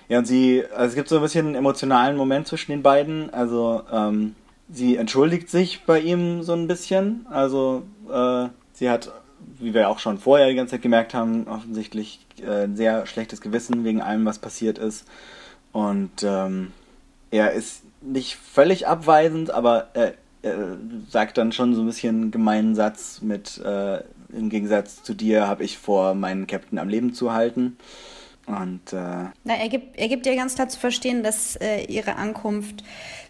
Ja, und sie, also es gibt so ein bisschen einen emotionalen Moment zwischen den beiden. Also, ähm, sie entschuldigt sich bei ihm so ein bisschen. Also, äh, sie hat, wie wir auch schon vorher die ganze Zeit gemerkt haben, offensichtlich äh, ein sehr schlechtes Gewissen wegen allem, was passiert ist. Und, ähm, er ist nicht völlig abweisend, aber er, er sagt dann schon so ein bisschen einen gemeinen Satz mit, äh, im Gegensatz zu dir habe ich vor, meinen Captain am Leben zu halten. Und, äh, Na, er, gibt, er gibt ihr ganz klar zu verstehen, dass äh, ihre Ankunft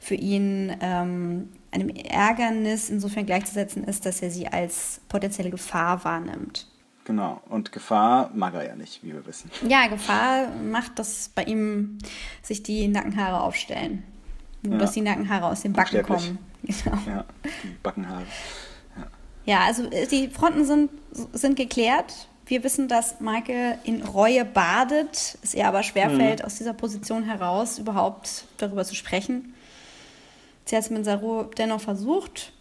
für ihn ähm, einem Ärgernis insofern gleichzusetzen ist, dass er sie als potenzielle Gefahr wahrnimmt. Genau, und Gefahr mag er ja nicht, wie wir wissen. Ja, Gefahr macht, dass bei ihm sich die Nackenhaare aufstellen. Nur, ja. dass die Nackenhaare aus den Backen kommen. Genau. Ja, die Backenhaare. Ja. ja, also äh, die Fronten sind, sind geklärt. Wir wissen, dass Michael in Reue badet, es ihr aber schwerfällt, mhm. aus dieser Position heraus überhaupt darüber zu sprechen. Sie hat es mit Saru dennoch versucht,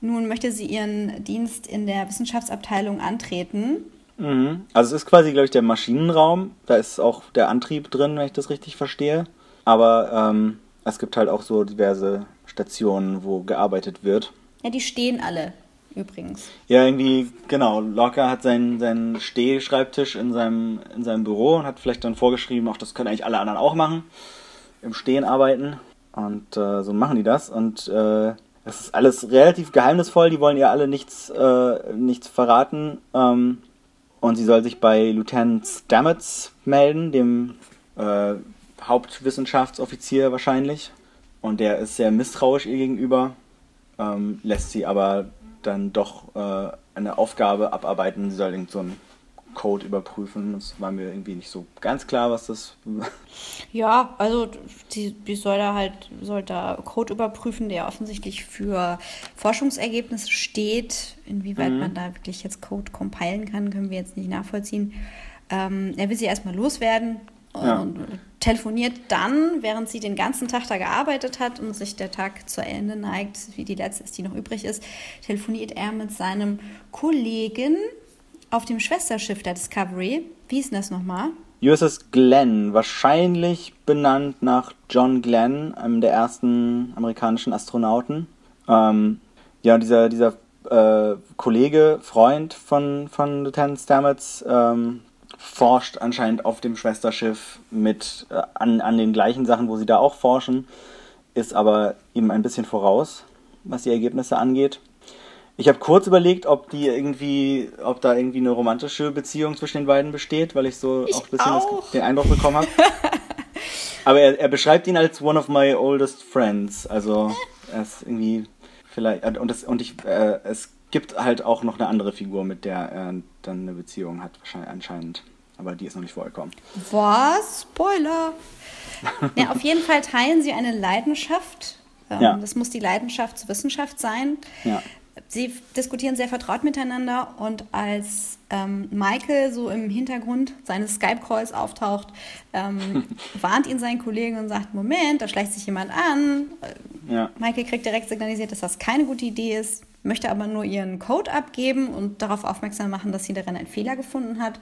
nun möchte sie ihren Dienst in der Wissenschaftsabteilung antreten. Mhm. Also es ist quasi, glaube ich, der Maschinenraum. Da ist auch der Antrieb drin, wenn ich das richtig verstehe. Aber ähm, es gibt halt auch so diverse Stationen, wo gearbeitet wird. Ja, die stehen alle übrigens. Ja, irgendwie, genau. Lorca hat seinen, seinen Stehschreibtisch in seinem, in seinem Büro und hat vielleicht dann vorgeschrieben, auch das können eigentlich alle anderen auch machen. Im Stehen arbeiten. Und äh, so machen die das. Und äh, das ist alles relativ geheimnisvoll, die wollen ihr alle nichts, äh, nichts verraten. Ähm, und sie soll sich bei Lieutenant Stamets melden, dem äh, Hauptwissenschaftsoffizier wahrscheinlich. Und der ist sehr misstrauisch ihr gegenüber, ähm, lässt sie aber dann doch äh, eine Aufgabe abarbeiten. Sie soll irgend so einen Code überprüfen. Das war mir irgendwie nicht so ganz klar, was das. Ja, also die, die soll da halt soll da Code überprüfen, der offensichtlich für Forschungsergebnisse steht. Inwieweit mhm. man da wirklich jetzt Code compilen kann, können wir jetzt nicht nachvollziehen. Ähm, er will sie erstmal loswerden ja. und telefoniert dann, während sie den ganzen Tag da gearbeitet hat und sich der Tag zu Ende neigt, wie die letzte ist, die noch übrig ist, telefoniert er mit seinem Kollegen auf dem Schwesterschiff der Discovery. Wie ist denn das nochmal? USS Glenn, wahrscheinlich benannt nach John Glenn, einem der ersten amerikanischen Astronauten. Ähm, ja, dieser, dieser äh, Kollege, Freund von, von Lieutenant Stamets, ähm, forscht anscheinend auf dem Schwesterschiff mit äh, an, an den gleichen Sachen, wo sie da auch forschen, ist aber ihm ein bisschen voraus, was die Ergebnisse angeht. Ich habe kurz überlegt, ob die irgendwie, ob da irgendwie eine romantische Beziehung zwischen den beiden besteht, weil ich so ich auch ein bisschen auch. Das, den Eindruck bekommen habe. aber er, er beschreibt ihn als one of my oldest friends. Also er ist irgendwie vielleicht und, das, und ich, äh, es gibt halt auch noch eine andere Figur, mit der er dann eine Beziehung hat, wahrscheinlich anscheinend. Aber die ist noch nicht vorgekommen. Was? Spoiler! ja, auf jeden Fall teilen sie eine Leidenschaft. Ähm, ja. Das muss die Leidenschaft zur Wissenschaft sein. Ja. Sie diskutieren sehr vertraut miteinander und als ähm, Michael so im Hintergrund seines Skype-Calls auftaucht, ähm, warnt ihn sein Kollege und sagt, Moment, da schleicht sich jemand an. Ja. Michael kriegt direkt signalisiert, dass das keine gute Idee ist, möchte aber nur ihren Code abgeben und darauf aufmerksam machen, dass sie darin einen Fehler gefunden hat.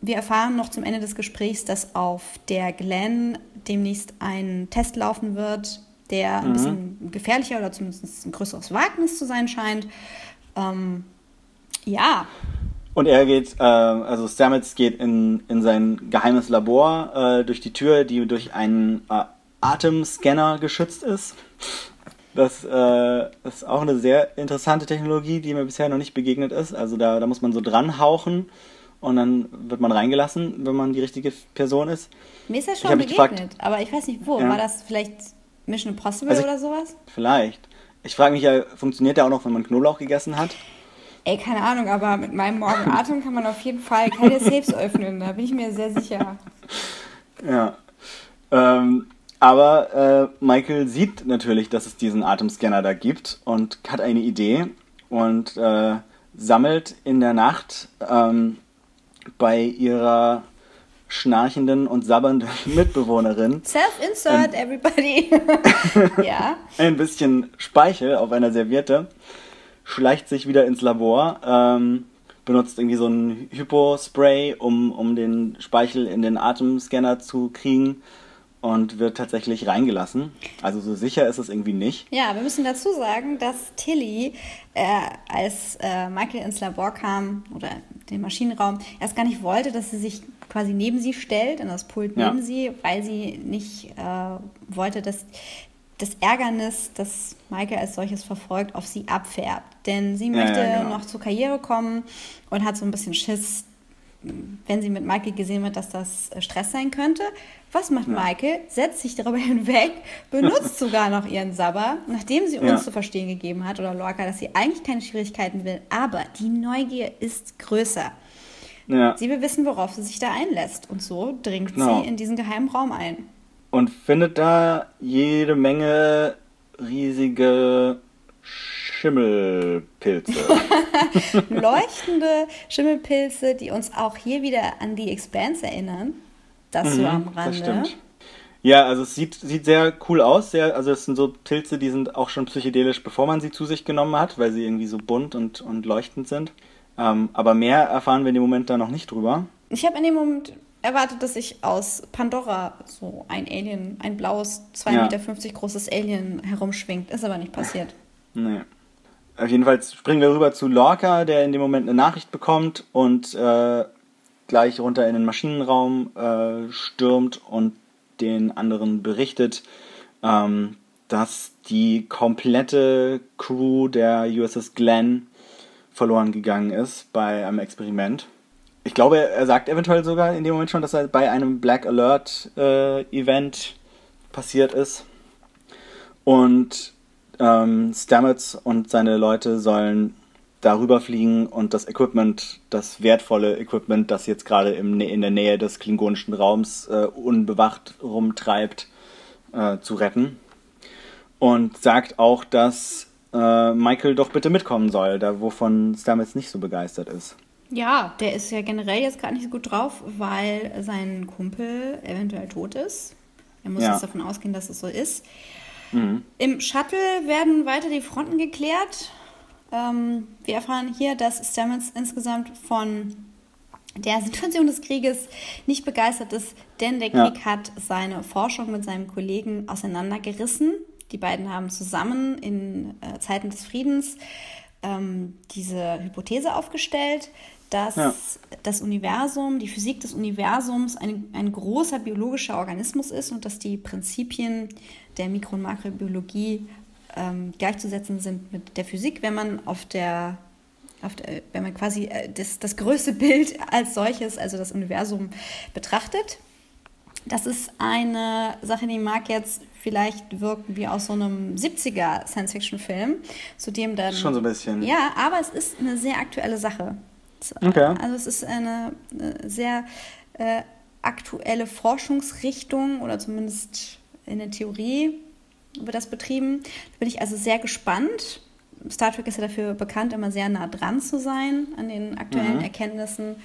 Wir erfahren noch zum Ende des Gesprächs, dass auf der Glenn demnächst ein Test laufen wird, der mhm. ein bisschen gefährlicher oder zumindest ein größeres Wagnis zu sein scheint. Ähm, ja. Und er geht, äh, also Stamets geht in, in sein geheimes Labor äh, durch die Tür, die durch einen äh, Atemscanner geschützt ist. Das äh, ist auch eine sehr interessante Technologie, die mir bisher noch nicht begegnet ist. Also da, da muss man so dran hauchen und dann wird man reingelassen, wenn man die richtige Person ist. Mir ist das schon begegnet, gefragt, aber ich weiß nicht wo. Ja. War das vielleicht Mission Impossible also ich, oder sowas? Vielleicht. Ich frage mich ja, funktioniert der auch noch, wenn man Knoblauch gegessen hat? Ey, keine Ahnung, aber mit meinem Morgenatem kann man auf jeden Fall keine Safes öffnen, da bin ich mir sehr sicher. Ja. Ähm, aber äh, Michael sieht natürlich, dass es diesen Atemscanner da gibt und hat eine Idee und äh, sammelt in der Nacht ähm, bei ihrer schnarchenden und sabbernden Mitbewohnerin. Self-insert, everybody. ja. Ein bisschen Speichel auf einer Serviette, schleicht sich wieder ins Labor, ähm, benutzt irgendwie so ein Hypo-Spray, um, um den Speichel in den Atemscanner zu kriegen und wird tatsächlich reingelassen. Also so sicher ist es irgendwie nicht. Ja, wir müssen dazu sagen, dass Tilly, äh, als äh, Michael ins Labor kam oder den Maschinenraum, erst gar nicht wollte, dass sie sich quasi neben sie stellt, in das Pult neben ja. sie, weil sie nicht äh, wollte, dass das Ärgernis, das Michael als solches verfolgt, auf sie abfärbt. Denn sie möchte ja, genau. noch zur Karriere kommen und hat so ein bisschen Schiss, wenn sie mit Michael gesehen wird, dass das äh, Stress sein könnte. Was macht ja. Michael? Setzt sich darüber hinweg, benutzt sogar noch ihren Sabber, nachdem sie uns ja. zu verstehen gegeben hat, oder Lorca, dass sie eigentlich keine Schwierigkeiten will. Aber die Neugier ist größer. Ja. Sie will wissen, worauf sie sich da einlässt. Und so dringt genau. sie in diesen geheimen Raum ein. Und findet da jede Menge riesige Schimmelpilze. Leuchtende Schimmelpilze, die uns auch hier wieder an die Expanse erinnern. Das mhm, so am Rande. Das stimmt. Ja, also es sieht, sieht sehr cool aus. Sehr, also es sind so Pilze, die sind auch schon psychedelisch, bevor man sie zu sich genommen hat, weil sie irgendwie so bunt und, und leuchtend sind. Ähm, aber mehr erfahren wir in dem Moment da noch nicht drüber. Ich habe in dem Moment erwartet, dass sich aus Pandora so ein Alien, ein blaues, 2,50 ja. Meter großes Alien herumschwingt. Ist aber nicht passiert. Nee. Auf jeden Fall springen wir rüber zu Lorca, der in dem Moment eine Nachricht bekommt und äh, gleich runter in den Maschinenraum äh, stürmt und den anderen berichtet, ähm, dass die komplette Crew der USS Glenn verloren gegangen ist bei einem Experiment. Ich glaube, er sagt eventuell sogar in dem Moment schon, dass er bei einem Black Alert äh, Event passiert ist. Und ähm, Stamets und seine Leute sollen darüber fliegen und das Equipment, das wertvolle Equipment, das jetzt gerade im, in der Nähe des klingonischen Raums äh, unbewacht rumtreibt, äh, zu retten. Und sagt auch, dass äh, Michael doch bitte mitkommen soll, da wovon Stamets nicht so begeistert ist. Ja, der ist ja generell jetzt gar nicht so gut drauf, weil sein Kumpel eventuell tot ist. Er muss ja. jetzt davon ausgehen, dass es so ist. Mhm. Im Shuttle werden weiter die Fronten geklärt. Ähm, wir erfahren hier, dass Stamets insgesamt von der Situation des Krieges nicht begeistert ist, denn der Krieg ja. hat seine Forschung mit seinem Kollegen auseinandergerissen. Die beiden haben zusammen in äh, Zeiten des Friedens ähm, diese Hypothese aufgestellt, dass ja. das Universum, die Physik des Universums ein, ein großer biologischer Organismus ist und dass die Prinzipien der Mikro- und Makrobiologie ähm, gleichzusetzen sind mit der Physik, wenn man auf der, auf der wenn man quasi äh, das, das größte Bild als solches, also das Universum, betrachtet. Das ist eine Sache, die mag jetzt vielleicht wirken wie aus so einem 70er Science-Fiction-Film, zu dem dann. Schon so ein bisschen. Ja, aber es ist eine sehr aktuelle Sache. Okay. Also es ist eine, eine sehr äh, aktuelle Forschungsrichtung oder zumindest in der Theorie wird das betrieben. Da bin ich also sehr gespannt. Star Trek ist ja dafür bekannt, immer sehr nah dran zu sein an den aktuellen mhm. Erkenntnissen.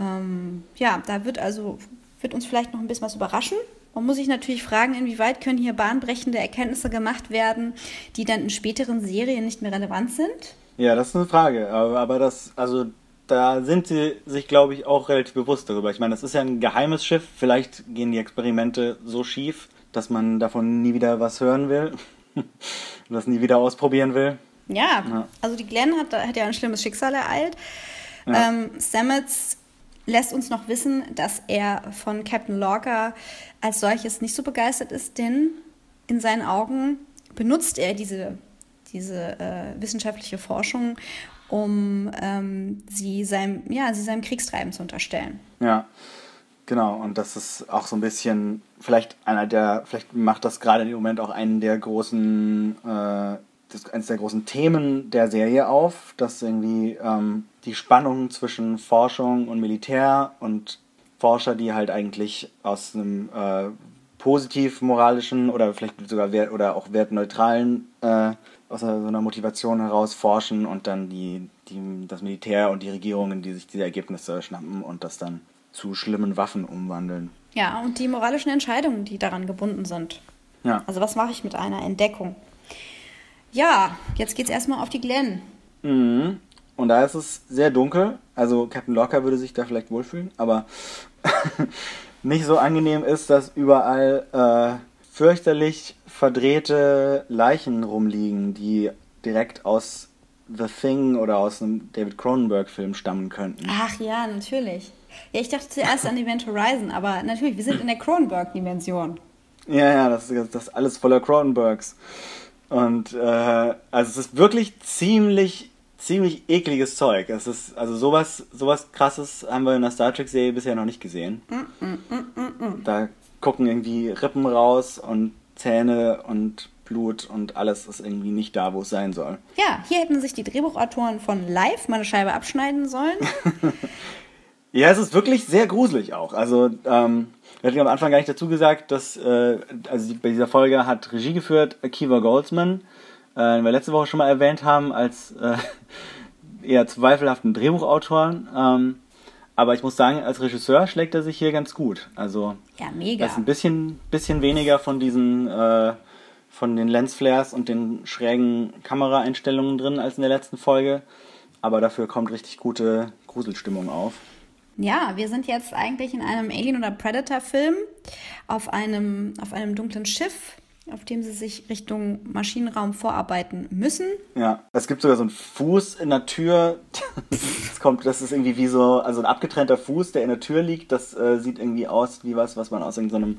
Ähm, ja, da wird also wird uns vielleicht noch ein bisschen was überraschen. Man muss sich natürlich fragen, inwieweit können hier bahnbrechende Erkenntnisse gemacht werden, die dann in späteren Serien nicht mehr relevant sind. Ja, das ist eine Frage. Aber, aber das, also da sind sie sich, glaube ich, auch relativ bewusst darüber. Ich meine, das ist ja ein geheimes Schiff. Vielleicht gehen die Experimente so schief, dass man davon nie wieder was hören will und das nie wieder ausprobieren will. Ja, ja. also die Glenn hat, hat ja ein schlimmes Schicksal ereilt. Ja. Ähm, Stamets lässt uns noch wissen, dass er von Captain Lorca als solches nicht so begeistert ist, denn in seinen Augen benutzt er diese, diese äh, wissenschaftliche Forschung, um ähm, sie, seinem, ja, sie seinem Kriegstreiben zu unterstellen. Ja, genau. Und das ist auch so ein bisschen, vielleicht einer der, vielleicht macht das gerade im Moment auch einen der großen, äh, das, eines der großen Themen der Serie auf, dass irgendwie ähm, die Spannung zwischen Forschung und Militär und Forscher, die halt eigentlich aus einem äh, positiv moralischen oder vielleicht sogar wert oder auch wertneutralen äh, aus so einer Motivation heraus forschen und dann die, die, das Militär und die Regierungen, die sich diese Ergebnisse schnappen und das dann zu schlimmen Waffen umwandeln. Ja, und die moralischen Entscheidungen, die daran gebunden sind. Ja. Also was mache ich mit einer Entdeckung? Ja, jetzt geht's erstmal auf die Glen. Mhm. Und da ist es sehr dunkel. Also Captain Locker würde sich da vielleicht wohlfühlen, aber nicht so angenehm ist, dass überall äh, fürchterlich verdrehte Leichen rumliegen, die direkt aus The Thing oder aus einem David Cronenberg-Film stammen könnten. Ach ja, natürlich. Ja, ich dachte zuerst an Event Horizon, aber natürlich, wir sind in der Cronenberg-Dimension. Ja, ja, das, das ist alles voller Cronenbergs. Und äh, also es ist wirklich ziemlich, ziemlich ekliges Zeug. Es ist, also sowas, sowas krasses haben wir in der Star Trek-Serie bisher noch nicht gesehen. Mm, mm, mm, da gucken irgendwie Rippen raus und Zähne und Blut und alles ist irgendwie nicht da, wo es sein soll. Ja, hier hätten sich die Drehbuchautoren von Live mal eine Scheibe abschneiden sollen. ja, es ist wirklich sehr gruselig auch. Also, ähm, wir hatten am Anfang gar nicht dazu gesagt, dass, äh, also bei dieser Folge hat Regie geführt Akiva Goldsman, äh, den wir letzte Woche schon mal erwähnt haben, als äh, eher zweifelhaften Drehbuchautoren. Ähm, aber ich muss sagen, als Regisseur schlägt er sich hier ganz gut. Also ja, mega. Da ist ein bisschen, bisschen weniger von diesen äh, von den Lensflares und den schrägen Kameraeinstellungen drin als in der letzten Folge. Aber dafür kommt richtig gute Gruselstimmung auf. Ja, wir sind jetzt eigentlich in einem Alien- oder Predator-Film auf einem, auf einem dunklen Schiff auf dem sie sich Richtung Maschinenraum vorarbeiten müssen. Ja, es gibt sogar so einen Fuß in der Tür. das kommt, das ist irgendwie wie so, also ein abgetrennter Fuß, der in der Tür liegt. Das äh, sieht irgendwie aus wie was, was man aus irgendeinem so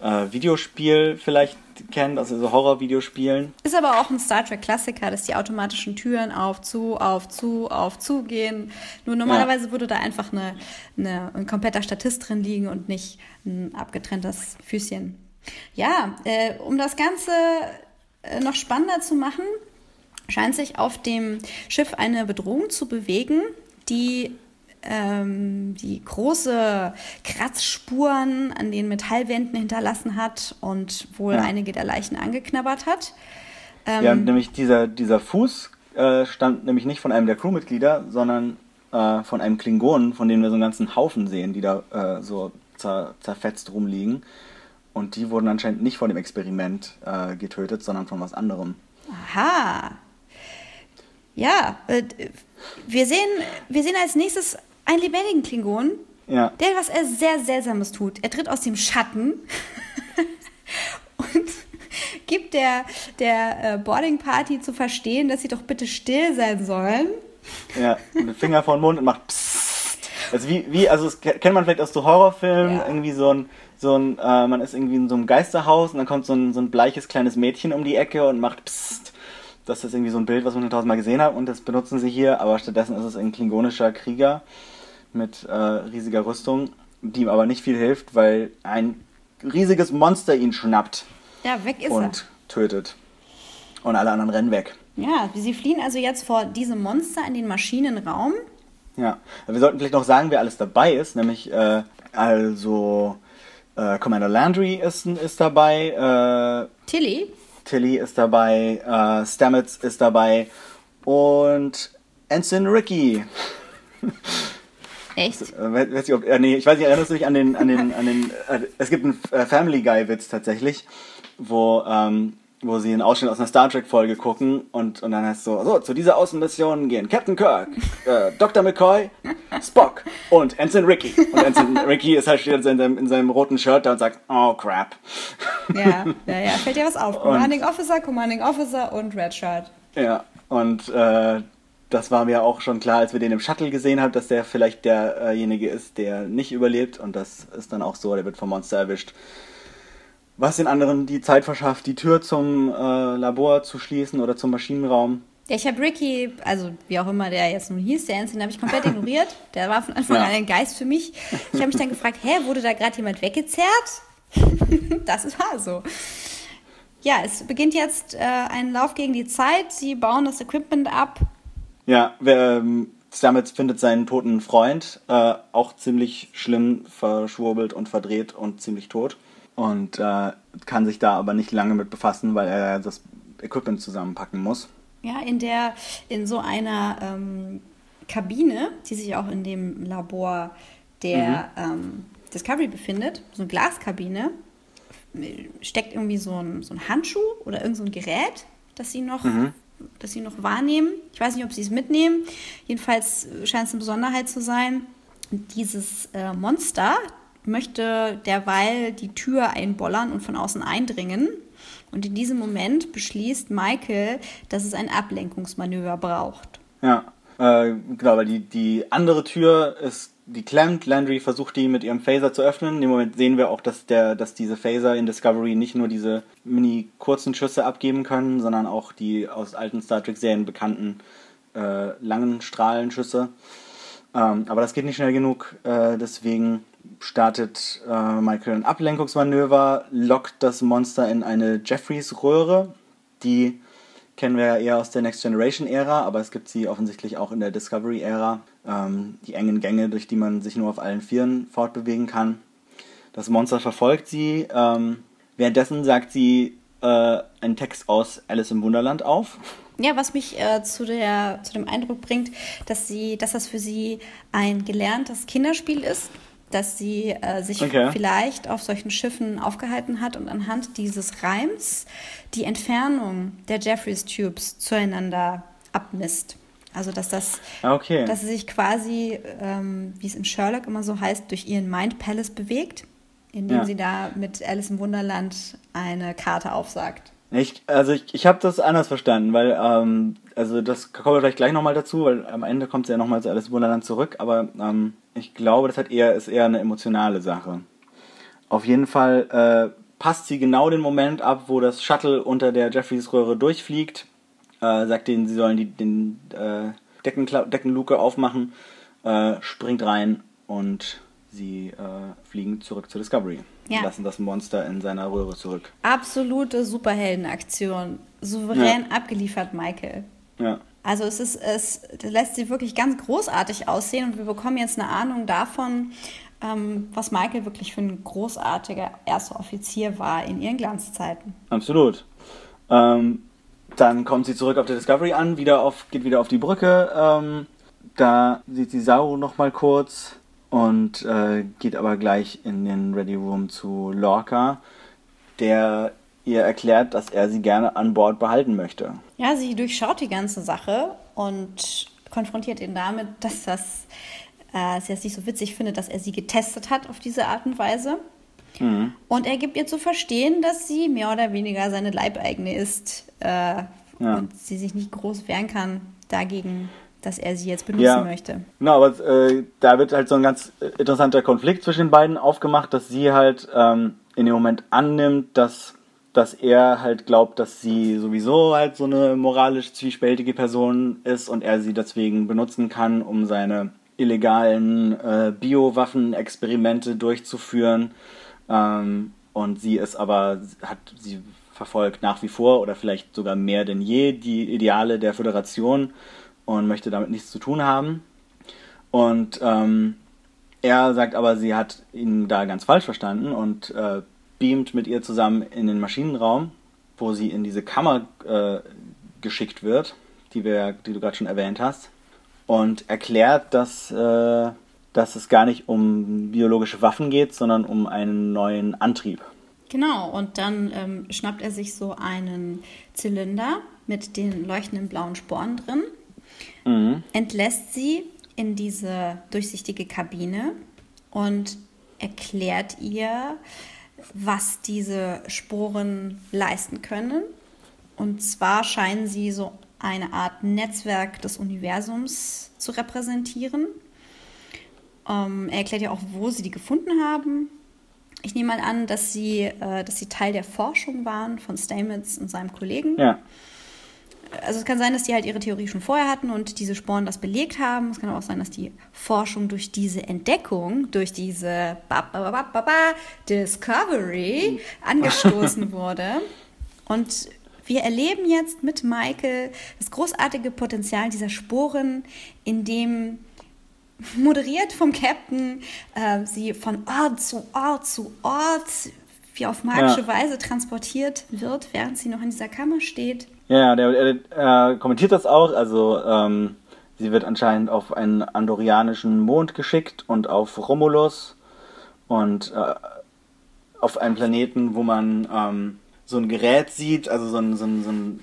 äh, Videospiel vielleicht kennt, also so Horror-Videospielen. Ist aber auch ein Star Trek-Klassiker, dass die automatischen Türen auf, zu, auf, zu, auf, zu gehen. Nur normalerweise ja. würde da einfach eine, eine, ein kompletter Statist drin liegen und nicht ein abgetrenntes Füßchen. Ja, äh, um das Ganze äh, noch spannender zu machen, scheint sich auf dem Schiff eine Bedrohung zu bewegen, die ähm, die große Kratzspuren an den Metallwänden hinterlassen hat und wohl ja. einige der Leichen angeknabbert hat. Ähm, ja, nämlich dieser, dieser Fuß äh, stammt nämlich nicht von einem der Crewmitglieder, sondern äh, von einem Klingonen, von dem wir so einen ganzen Haufen sehen, die da äh, so zer, zerfetzt rumliegen. Und die wurden anscheinend nicht von dem Experiment äh, getötet, sondern von was anderem. Aha. Ja, äh, wir sehen, wir sehen als nächstes einen lebendigen Klingon, ja. der was er sehr Seltsames tut. Er tritt aus dem Schatten und gibt der, der äh, Boarding Party zu verstehen, dass sie doch bitte still sein sollen. Ja, mit dem Finger vor den Mund und macht Psst. Also wie, wie, also das kennt man vielleicht aus so Horrorfilmen, ja. irgendwie so ein, so ein, äh, man ist irgendwie in so einem Geisterhaus und dann kommt so ein, so ein bleiches kleines Mädchen um die Ecke und macht Psst. Das ist irgendwie so ein Bild, was man schon tausendmal gesehen hat und das benutzen sie hier, aber stattdessen ist es ein klingonischer Krieger mit äh, riesiger Rüstung, die ihm aber nicht viel hilft, weil ein riesiges Monster ihn schnappt. Ja, weg ist und er. tötet. Und alle anderen rennen weg. Ja, sie fliehen also jetzt vor diesem Monster in den Maschinenraum. Ja, wir sollten vielleicht noch sagen, wer alles dabei ist, nämlich äh, also äh, Commander Landry ist, ist dabei. Äh, Tilly. Tilly ist dabei, äh, Stamets ist dabei und Ensign Ricky. Echt? Äh, weiß ich, ob, äh, nee, ich weiß nicht, erinnerst du dich an den, an den, an den, äh, es gibt einen äh, Family Guy-Witz tatsächlich, wo, ähm, wo sie einen Ausschnitt aus einer Star Trek-Folge gucken und, und dann heißt es so, so, zu dieser Außenmission gehen Captain Kirk, äh, Dr. McCoy, Spock und Ensign Ricky. Und Ensign Ricky ist halt steht in seinem, in seinem roten Shirt da und sagt, oh crap. Ja, ja, ja, fällt dir was auf. Commanding und, Officer, Commanding Officer und Red Shirt. Ja, und äh, das war mir auch schon klar, als wir den im Shuttle gesehen haben, dass der vielleicht derjenige ist, der nicht überlebt. Und das ist dann auch so, der wird vom Monster erwischt. Was den anderen die Zeit verschafft, die Tür zum äh, Labor zu schließen oder zum Maschinenraum. Ja, ich habe Ricky, also wie auch immer der jetzt nun hieß, der Ensign, habe ich komplett ignoriert. Der war von Anfang ja. an ein Geist für mich. Ich habe mich dann gefragt, hä, wurde da gerade jemand weggezerrt? das war so. Ja, es beginnt jetzt äh, ein Lauf gegen die Zeit. Sie bauen das Equipment ab ja, wer, ähm, Stamets findet seinen toten Freund, äh, auch ziemlich schlimm verschwurbelt und verdreht und ziemlich tot. Und äh, kann sich da aber nicht lange mit befassen, weil er das Equipment zusammenpacken muss. Ja, in der, in so einer ähm, Kabine, die sich auch in dem Labor der mhm. ähm, Discovery befindet, so eine Glaskabine, steckt irgendwie so ein, so ein Handschuh oder irgend so ein Gerät, das sie noch mhm das sie noch wahrnehmen. Ich weiß nicht, ob sie es mitnehmen. Jedenfalls scheint es eine Besonderheit zu sein. Dieses äh, Monster möchte derweil die Tür einbollern und von außen eindringen. Und in diesem Moment beschließt Michael, dass es ein Ablenkungsmanöver braucht. Ja, äh, genau, weil die, die andere Tür ist die klemmt. Landry versucht die mit ihrem Phaser zu öffnen. In dem Moment sehen wir auch, dass, der, dass diese Phaser in Discovery nicht nur diese mini kurzen Schüsse abgeben können, sondern auch die aus alten Star Trek-Serien bekannten äh, langen Strahlenschüsse. Ähm, aber das geht nicht schnell genug, äh, deswegen startet äh, Michael ein Ablenkungsmanöver, lockt das Monster in eine Jeffreys-Röhre, die kennen wir ja eher aus der Next Generation-Ära, aber es gibt sie offensichtlich auch in der Discovery-Ära. Ähm, die engen Gänge, durch die man sich nur auf allen Vieren fortbewegen kann. Das Monster verfolgt sie. Ähm, währenddessen sagt sie äh, einen Text aus Alice im Wunderland auf. Ja, was mich äh, zu, der, zu dem Eindruck bringt, dass, sie, dass das für sie ein gelerntes Kinderspiel ist dass sie äh, sich okay. vielleicht auf solchen Schiffen aufgehalten hat und anhand dieses Reims die Entfernung der Jeffreys Tubes zueinander abmisst. Also dass das, okay. dass sie sich quasi, ähm, wie es in Sherlock immer so heißt, durch ihren Mind Palace bewegt, indem ja. sie da mit Alice im Wunderland eine Karte aufsagt. Ich, also ich, ich habe das anders verstanden, weil, ähm, also das kommen wir vielleicht gleich nochmal dazu, weil am Ende kommt sie ja nochmal zu Alice im Wunderland zurück, aber ähm, ich glaube, das hat eher, ist eher eine emotionale Sache. Auf jeden Fall äh, passt sie genau den Moment ab, wo das Shuttle unter der Jeffreys-Röhre durchfliegt, äh, sagt ihnen, sie sollen die, den äh, Deckenkla Deckenluke aufmachen, äh, springt rein und sie äh, fliegen zurück zur Discovery. Ja. Lassen das Monster in seiner Röhre zurück. Absolute Superheldenaktion. Souverän ja. abgeliefert, Michael. Ja. Also es ist, es lässt sie wirklich ganz großartig aussehen und wir bekommen jetzt eine Ahnung davon, ähm, was Michael wirklich für ein großartiger erster Offizier war in ihren Glanzzeiten. Absolut. Ähm, dann kommt sie zurück auf der Discovery an, wieder auf, geht wieder auf die Brücke. Ähm, da sieht sie Saru noch mal kurz und äh, geht aber gleich in den Ready Room zu Lorca, der ihr erklärt, dass er sie gerne an Bord behalten möchte. Ja, sie durchschaut die ganze Sache und konfrontiert ihn damit, dass das äh, sie es nicht so witzig findet, dass er sie getestet hat auf diese Art und Weise. Mhm. Und er gibt ihr zu verstehen, dass sie mehr oder weniger seine Leibeigene ist äh, ja. und sie sich nicht groß wehren kann dagegen, dass er sie jetzt benutzen ja. möchte. Genau, aber äh, da wird halt so ein ganz interessanter Konflikt zwischen den beiden aufgemacht, dass sie halt ähm, in dem Moment annimmt, dass dass er halt glaubt, dass sie sowieso halt so eine moralisch zwiespältige Person ist und er sie deswegen benutzen kann, um seine illegalen äh, Biowaffenexperimente durchzuführen. Ähm, und sie ist aber, hat, sie verfolgt nach wie vor oder vielleicht sogar mehr denn je die Ideale der Föderation und möchte damit nichts zu tun haben. Und ähm, er sagt aber, sie hat ihn da ganz falsch verstanden und äh, beamt mit ihr zusammen in den Maschinenraum, wo sie in diese Kammer äh, geschickt wird, die, wir, die du gerade schon erwähnt hast, und erklärt, dass, äh, dass es gar nicht um biologische Waffen geht, sondern um einen neuen Antrieb. Genau, und dann ähm, schnappt er sich so einen Zylinder mit den leuchtenden blauen Sporen drin, mhm. entlässt sie in diese durchsichtige Kabine und erklärt ihr, was diese Sporen leisten können. Und zwar scheinen sie so eine Art Netzwerk des Universums zu repräsentieren. Ähm, er erklärt ja auch, wo sie die gefunden haben. Ich nehme mal an, dass sie, äh, dass sie Teil der Forschung waren von Stamets und seinem Kollegen. Ja also es kann sein, dass die halt ihre Theorie schon vorher hatten und diese Sporen das belegt haben. Es kann aber auch sein, dass die Forschung durch diese Entdeckung, durch diese ba, ba, ba, Discovery angestoßen wurde. Und wir erleben jetzt mit Michael das großartige Potenzial dieser Sporen, indem moderiert vom Captain äh, sie von Ort zu Ort zu Ort wie auf magische ja. Weise transportiert wird, während sie noch in dieser Kammer steht. Ja, der, der äh, kommentiert das auch. Also ähm, sie wird anscheinend auf einen andorianischen Mond geschickt und auf Romulus und äh, auf einen Planeten, wo man ähm, so ein Gerät sieht, also so ein, so, ein, so ein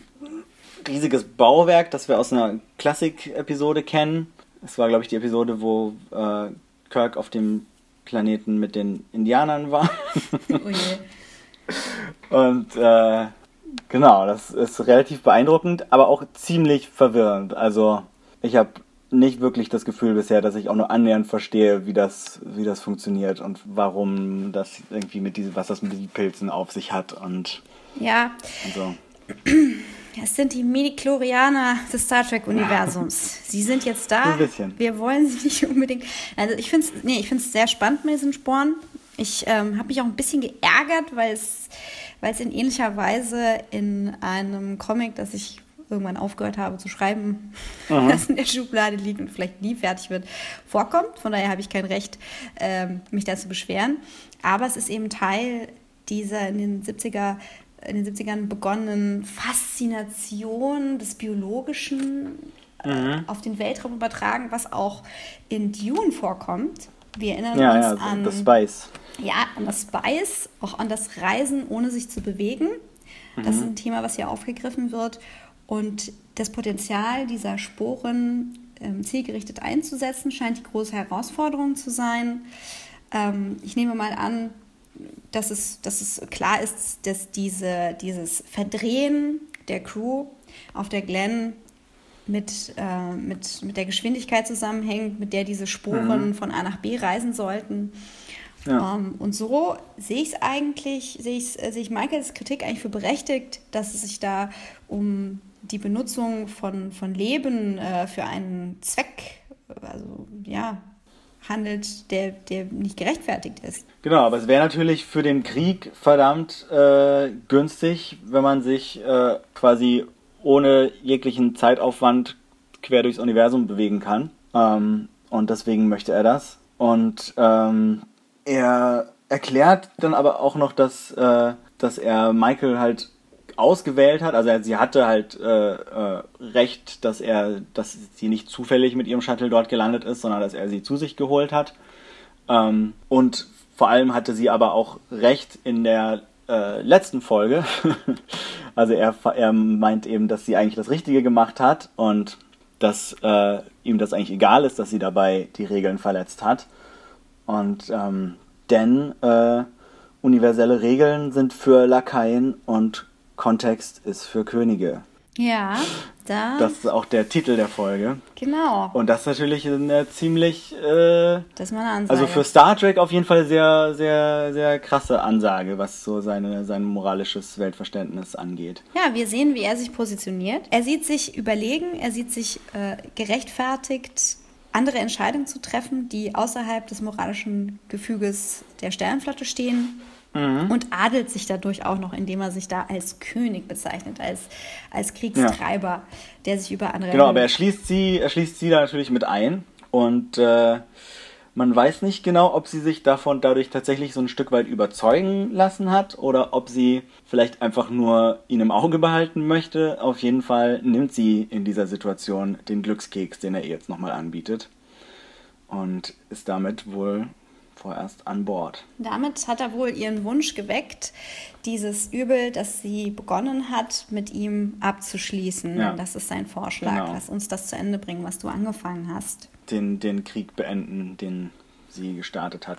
riesiges Bauwerk, das wir aus einer Klassik-Episode kennen. Es war, glaube ich, die Episode, wo äh, Kirk auf dem Planeten mit den Indianern war. Oh je. Und äh, Genau, das ist relativ beeindruckend, aber auch ziemlich verwirrend. Also ich habe nicht wirklich das Gefühl bisher, dass ich auch nur annähernd verstehe, wie das, wie das funktioniert und warum das irgendwie mit diesen, was das mit diesen Pilzen auf sich hat und ja. Und so. Es sind die Mini-Chlorianer des Star Trek-Universums. Sie sind jetzt da. Ein bisschen. Wir wollen sie nicht unbedingt. Also ich finde es nee, sehr spannend mit diesen Sporen. Ich ähm, habe mich auch ein bisschen geärgert, weil es weil es in ähnlicher Weise in einem Comic, das ich irgendwann aufgehört habe zu schreiben, Aha. das in der Schublade liegt und vielleicht nie fertig wird, vorkommt. Von daher habe ich kein Recht, ähm, mich da zu beschweren. Aber es ist eben Teil dieser in den 70er in den 70ern begonnenen Faszination des Biologischen äh, auf den Weltraum übertragen, was auch in Dune vorkommt. Wir erinnern ja, uns ja, an das Spice. Ja, an das Spice, auch an das Reisen, ohne sich zu bewegen. Das mhm. ist ein Thema, was hier aufgegriffen wird. Und das Potenzial dieser Sporen ähm, zielgerichtet einzusetzen, scheint die große Herausforderung zu sein. Ähm, ich nehme mal an, dass es, dass es klar ist, dass diese, dieses Verdrehen der Crew auf der Glen mit, äh, mit, mit der Geschwindigkeit zusammenhängt, mit der diese Sporen mhm. von A nach B reisen sollten. Ja. Um, ähm, und so sehe ich es eigentlich, sehe ich, sehe ich Michaels Kritik eigentlich für berechtigt, dass es sich da um die Benutzung von, von Leben äh, für einen Zweck, also ja, handelt, der, der nicht gerechtfertigt ist. Genau, aber es wäre natürlich für den Krieg verdammt äh, günstig, wenn man sich äh, quasi ohne jeglichen Zeitaufwand quer durchs Universum bewegen kann. Ähm, und deswegen möchte er das. Und ähm, er erklärt dann aber auch noch, dass, äh, dass er Michael halt ausgewählt hat. Also sie hatte halt äh, äh, recht, dass er, dass sie nicht zufällig mit ihrem Shuttle dort gelandet ist, sondern dass er sie zu sich geholt hat. Ähm, und vor allem hatte sie aber auch recht in der äh, letzten Folge. also er, er meint eben, dass sie eigentlich das Richtige gemacht hat und dass äh, ihm das eigentlich egal ist, dass sie dabei die Regeln verletzt hat. Und ähm, denn äh, universelle Regeln sind für Lakaien und Kontext ist für Könige. Ja, da. Das ist auch der Titel der Folge. Genau. Und das ist natürlich eine ziemlich. Äh, das ist mal eine Ansage. Also für Star Trek auf jeden Fall sehr, sehr, sehr krasse Ansage, was so seine, sein moralisches Weltverständnis angeht. Ja, wir sehen, wie er sich positioniert. Er sieht sich überlegen, er sieht sich äh, gerechtfertigt, andere Entscheidungen zu treffen, die außerhalb des moralischen Gefüges der Sternenflotte stehen mhm. und adelt sich dadurch auch noch, indem er sich da als König bezeichnet, als, als Kriegstreiber, ja. der sich über andere. Genau, aber er schließt sie, er schließt sie da natürlich mit ein und äh, man weiß nicht genau, ob sie sich davon dadurch tatsächlich so ein Stück weit überzeugen lassen hat oder ob sie vielleicht einfach nur ihn im Auge behalten möchte. Auf jeden Fall nimmt sie in dieser Situation den Glückskeks, den er ihr jetzt nochmal anbietet. Und ist damit wohl vorerst an Bord. Damit hat er wohl ihren Wunsch geweckt, dieses Übel, das sie begonnen hat, mit ihm abzuschließen. Ja. Das ist sein Vorschlag. Genau. Lass uns das zu Ende bringen, was du angefangen hast. Den, den Krieg beenden, den sie gestartet hat.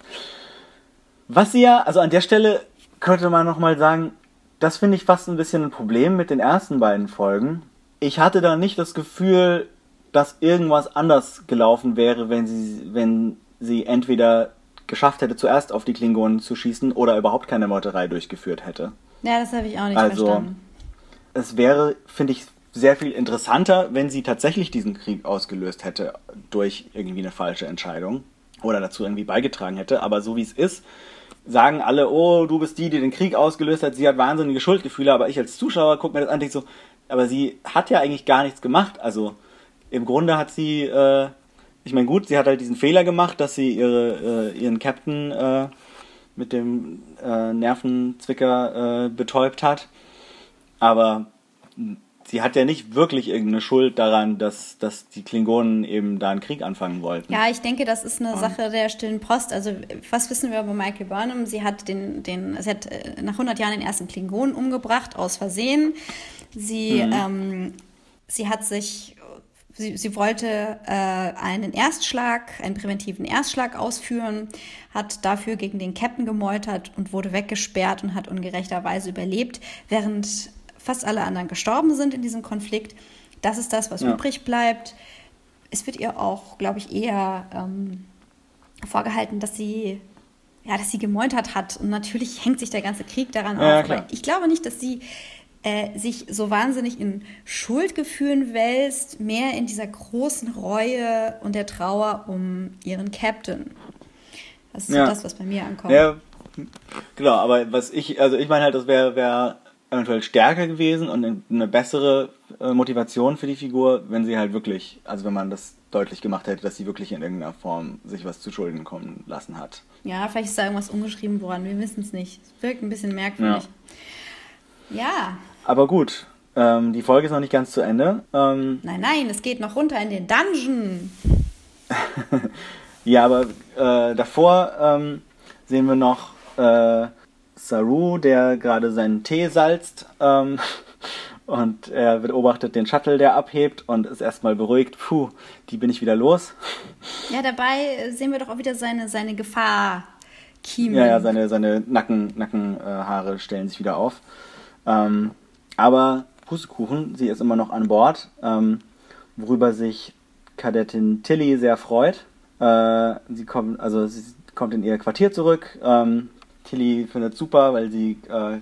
Was sie ja, also an der Stelle könnte man nochmal sagen, das finde ich fast ein bisschen ein Problem mit den ersten beiden Folgen. Ich hatte da nicht das Gefühl, dass irgendwas anders gelaufen wäre, wenn sie, wenn sie entweder geschafft hätte, zuerst auf die Klingonen zu schießen oder überhaupt keine Meuterei durchgeführt hätte. Ja, das habe ich auch nicht also, verstanden. Es wäre, finde ich, sehr viel interessanter, wenn sie tatsächlich diesen Krieg ausgelöst hätte durch irgendwie eine falsche Entscheidung oder dazu irgendwie beigetragen hätte. Aber so wie es ist, sagen alle, oh, du bist die, die den Krieg ausgelöst hat, sie hat wahnsinnige Schuldgefühle, aber ich als Zuschauer gucke mir das an und denke so, aber sie hat ja eigentlich gar nichts gemacht. Also im Grunde hat sie äh, ich meine, gut, sie hat halt diesen Fehler gemacht, dass sie ihre, äh, ihren Captain äh, mit dem äh, Nervenzwicker äh, betäubt hat. Aber sie hat ja nicht wirklich irgendeine Schuld daran, dass, dass die Klingonen eben da einen Krieg anfangen wollten. Ja, ich denke, das ist eine Und Sache der stillen Post. Also, was wissen wir über Michael Burnham? Sie hat, den, den, sie hat äh, nach 100 Jahren den ersten Klingonen umgebracht, aus Versehen. Sie, mhm. ähm, sie hat sich Sie, sie wollte äh, einen Erstschlag, einen präventiven Erstschlag ausführen, hat dafür gegen den Captain gemeutert und wurde weggesperrt und hat ungerechterweise überlebt, während fast alle anderen gestorben sind in diesem Konflikt. Das ist das, was ja. übrig bleibt. Es wird ihr auch, glaube ich, eher ähm, vorgehalten, dass sie ja, dass sie gemeutert hat. Und natürlich hängt sich der ganze Krieg daran ja, auf. Aber ich glaube nicht, dass sie äh, sich so wahnsinnig in Schuldgefühlen wälzt, mehr in dieser großen Reue und der Trauer um ihren Captain. Das ist ja. so das, was bei mir ankommt. Ja, genau, aber was ich, also ich meine halt, das wäre wär eventuell stärker gewesen und eine bessere äh, Motivation für die Figur, wenn sie halt wirklich, also wenn man das deutlich gemacht hätte, dass sie wirklich in irgendeiner Form sich was zu Schulden kommen lassen hat. Ja, vielleicht ist da irgendwas umgeschrieben worden, wir wissen es nicht. Es wirkt ein bisschen merkwürdig. Ja. ja. Aber gut, ähm, die Folge ist noch nicht ganz zu Ende. Ähm, nein, nein, es geht noch runter in den Dungeon. ja, aber äh, davor ähm, sehen wir noch äh, Saru, der gerade seinen Tee salzt. Ähm, und er beobachtet den Shuttle, der abhebt und ist erstmal beruhigt. Puh, die bin ich wieder los. Ja, dabei sehen wir doch auch wieder seine, seine Gefahr. Kiemen. Ja, ja, seine, seine Nacken, Nackenhaare äh, stellen sich wieder auf. Ähm, aber Pustekuchen, sie ist immer noch an Bord, ähm, worüber sich Kadettin Tilly sehr freut. Äh, sie kommt, also sie kommt in ihr Quartier zurück. Ähm, Tilly findet super, weil sie äh,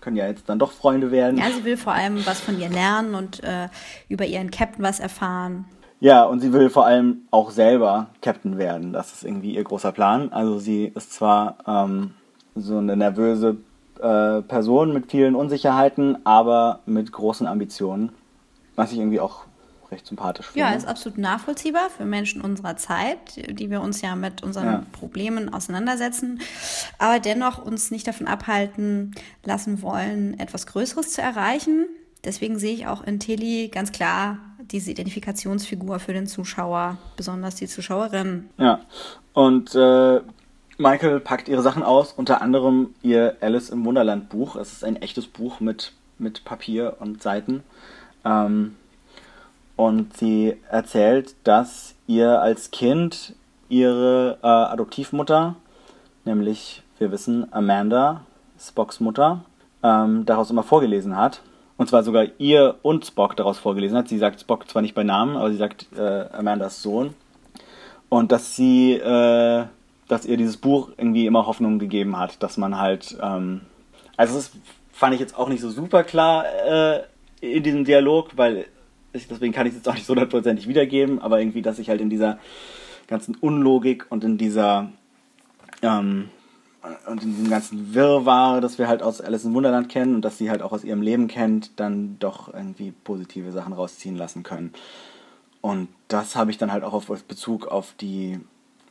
können ja jetzt dann doch Freunde werden. Ja, sie will vor allem was von ihr lernen und äh, über ihren Captain was erfahren. Ja, und sie will vor allem auch selber Captain werden. Das ist irgendwie ihr großer Plan. Also sie ist zwar ähm, so eine nervöse äh, Person mit vielen Unsicherheiten, aber mit großen Ambitionen. was ich irgendwie auch recht sympathisch finde. Ja, ist absolut nachvollziehbar für Menschen unserer Zeit, die wir uns ja mit unseren ja. Problemen auseinandersetzen, aber dennoch uns nicht davon abhalten lassen wollen, etwas Größeres zu erreichen. Deswegen sehe ich auch in Tilly ganz klar diese Identifikationsfigur für den Zuschauer, besonders die Zuschauerin. Ja, und äh, Michael packt ihre Sachen aus, unter anderem ihr Alice im Wunderland Buch. Es ist ein echtes Buch mit, mit Papier und Seiten. Ähm, und sie erzählt, dass ihr als Kind ihre äh, Adoptivmutter, nämlich wir wissen Amanda, Spocks Mutter, ähm, daraus immer vorgelesen hat. Und zwar sogar ihr und Spock daraus vorgelesen hat. Sie sagt Spock zwar nicht bei Namen, aber sie sagt äh, Amandas Sohn. Und dass sie, äh, dass ihr dieses Buch irgendwie immer Hoffnung gegeben hat, dass man halt, ähm, also das fand ich jetzt auch nicht so super klar äh, in diesem Dialog, weil deswegen kann ich es jetzt auch nicht so hundertprozentig wiedergeben, aber irgendwie, dass ich halt in dieser ganzen Unlogik und in dieser ähm, und in diesem ganzen Wirrwarr, das wir halt aus Alice im Wunderland kennen und dass sie halt auch aus ihrem Leben kennt, dann doch irgendwie positive Sachen rausziehen lassen können. Und das habe ich dann halt auch auf Bezug auf die